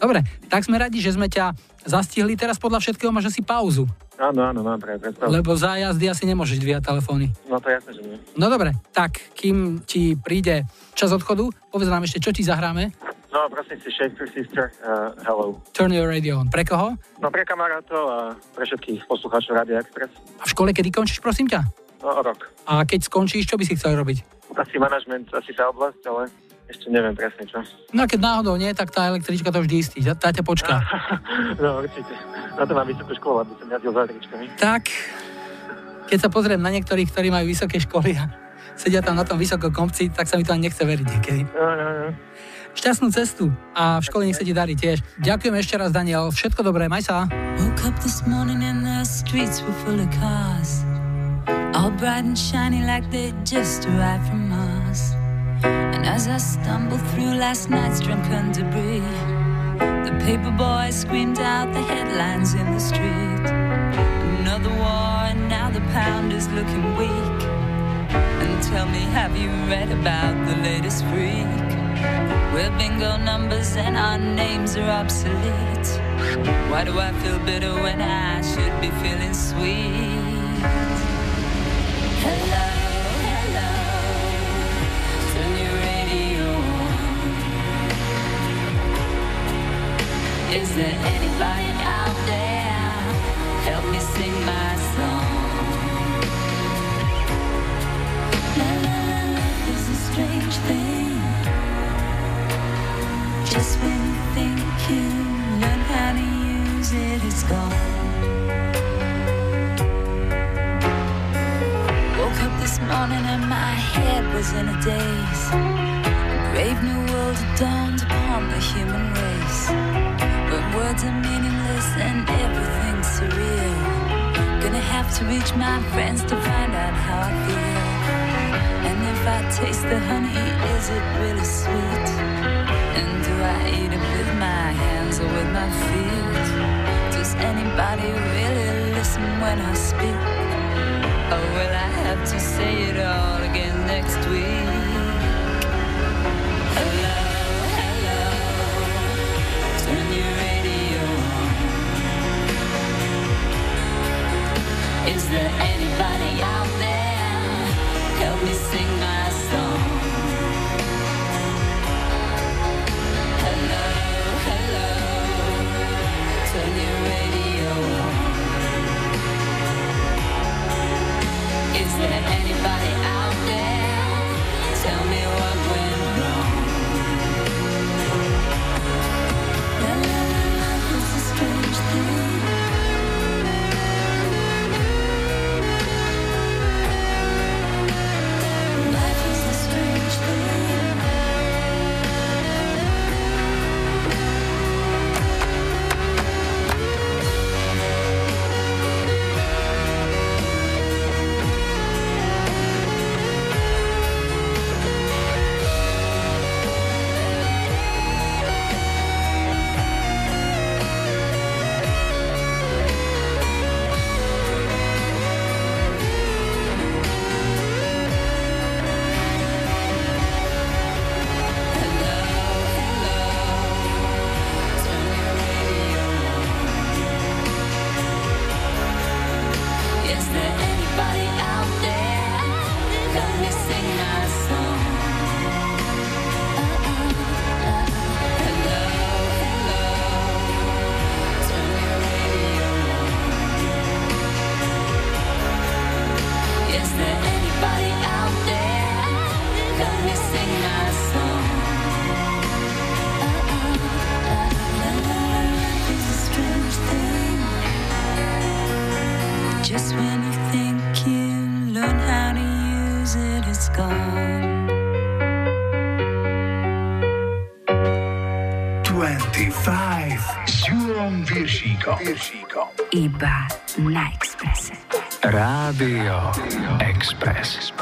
Dobre, tak sme radi, že sme ťa zastihli. Teraz podľa všetkého máš asi pauzu. Áno, áno, mám práve predstavu. Lebo za jazdy asi nemôžeš dvíjať telefóny. No to je jasné, že nie. No dobre, tak kým ti príde čas odchodu, povedz nám ešte, čo ti zahráme. No, prosím si, Shakespeare Sister, uh, hello. Turn your radio on. Pre koho? No pre kamarátov a pre všetkých poslucháčov Rádia Express. A v škole kedy končíš, prosím ťa? No, rok. A keď skončíš, čo by si chcel robiť? Asi manažment, asi tá oblasť, ale ešte neviem presne čo. No a keď náhodou nie, tak tá električka to vždy istí. Tá, tá ťa počká. (laughs) No určite. Na to mám vysokú školu, aby som jazdil za električkami. Tak, keď sa pozriem na niektorých, ktorí majú vysoké školy a sedia tam na tom vysokom kopci, tak sa mi to ani nechce veriť niekedy. No, no, no. Šťastnú cestu a v škole nech sa ti darí tiež. Ďakujem ešte raz, Daniel. Všetko dobré, maj sa. Woke up this morning and the streets were full of cars. All bright and shiny like they just arrived from Mars. And as I stumbled through last night's drunken debris, the paper boy screamed out the headlines in the street. Another war, and now the pound is looking weak. And tell me, have you read about the latest freak? We're bingo numbers and our names are obsolete. Why do I feel bitter when I should be feeling sweet? Hello, hello, Is there anybody out there? Help me sing my song. La la la, life is a strange thing. Just when you think you learn how to use it, it's gone. Woke up this morning and my head was in a daze. A brave new world dawned upon the human race. Words are meaningless and everything's surreal. Gonna have to reach my friends to find out how I feel. And if I taste the honey, is it really sweet? And do I eat it with my hands or with my feet? Does anybody really listen when I speak? Or will I have to say it all again next week? Hello, hello, turn your Is there anybody out there? Help me sing my song. Hello, hello, turn your radio on. Is there anybody out there? Viršíkom. Viršíkom. Iba na Exprese. Rádio Express.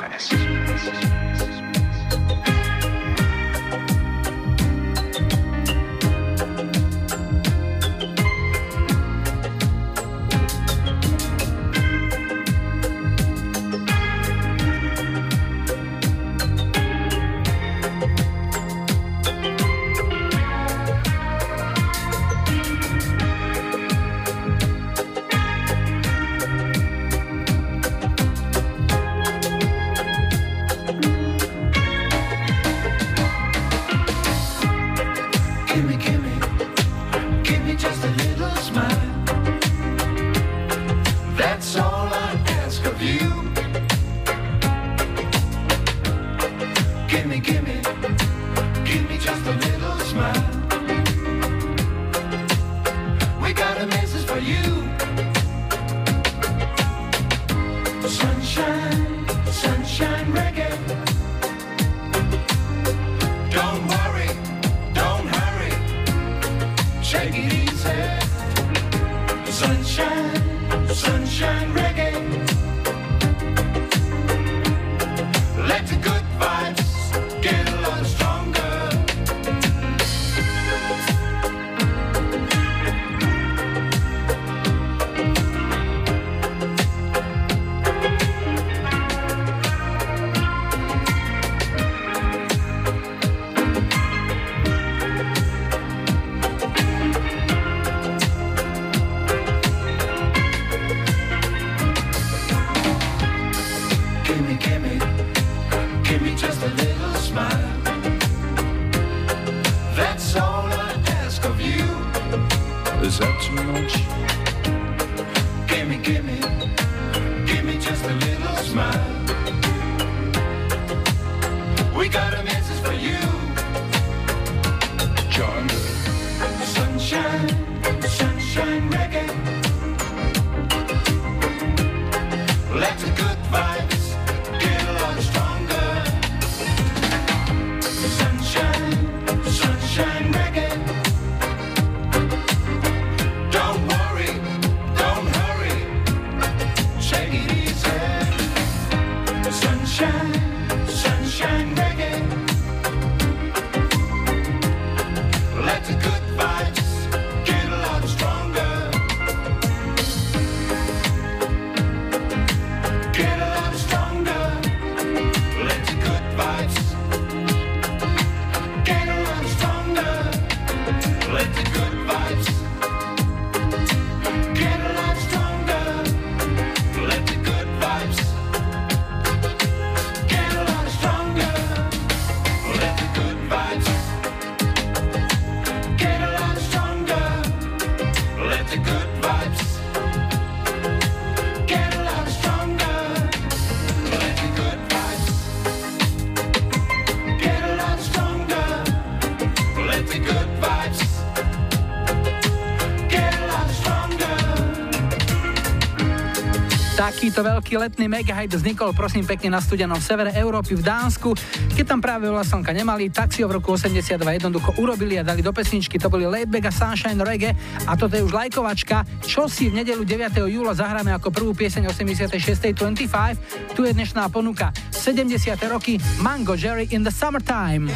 Veľký letný megahit vznikol prosím pekne na studenom severe Európy v Dánsku. Keď tam práve veľa slnka nemali, tak si ho v roku 82 jednoducho urobili a dali do pesničky. To boli Laidback a Sunshine Reggae a toto je už lajkovačka, čo si v nedelu 9. júla zahráme ako prvú pieseň 86. 25. Tu je dnešná ponuka 70. roky Mango Jerry in the Summertime.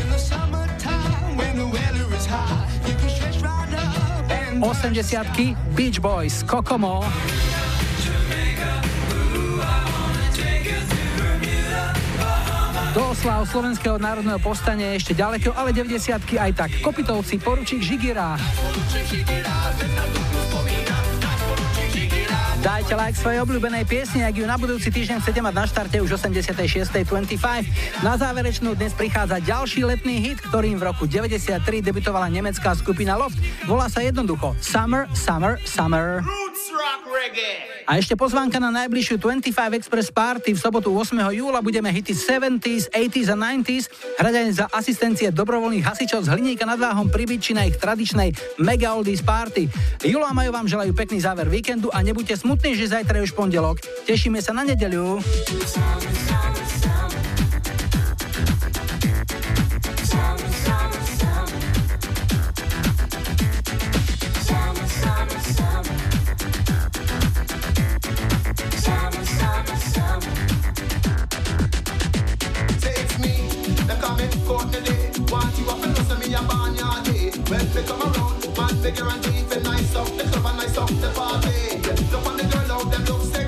80 Beach Boys, Kokomo. Do oslav slovenského národného povstania ešte ďaleko, ale 90 aj tak. Kopitovci, poručík Žigira. Dajte like svojej obľúbenej piesne, ak ju na budúci týždeň chcete mať na štarte už 86.25. Na záverečnú dnes prichádza ďalší letný hit, ktorým v roku 93 debutovala nemecká skupina Loft. Volá sa jednoducho Summer, Summer, Summer. A ešte pozvánka na najbližšiu 25 Express Party v sobotu 8. júla budeme hity 70s, 80s a 90s hrať aj za asistencie dobrovoľných hasičov z hliníka nad váhom pri Byči na ich tradičnej Mega Oldies Party. Julo a Majo vám želajú pekný záver víkendu a nebuďte smutní, že zajtra je už pondelok. Tešíme sa na nedeľu. Man figure and teeth and nice up the club and nice up the party. Look on the girl out, them look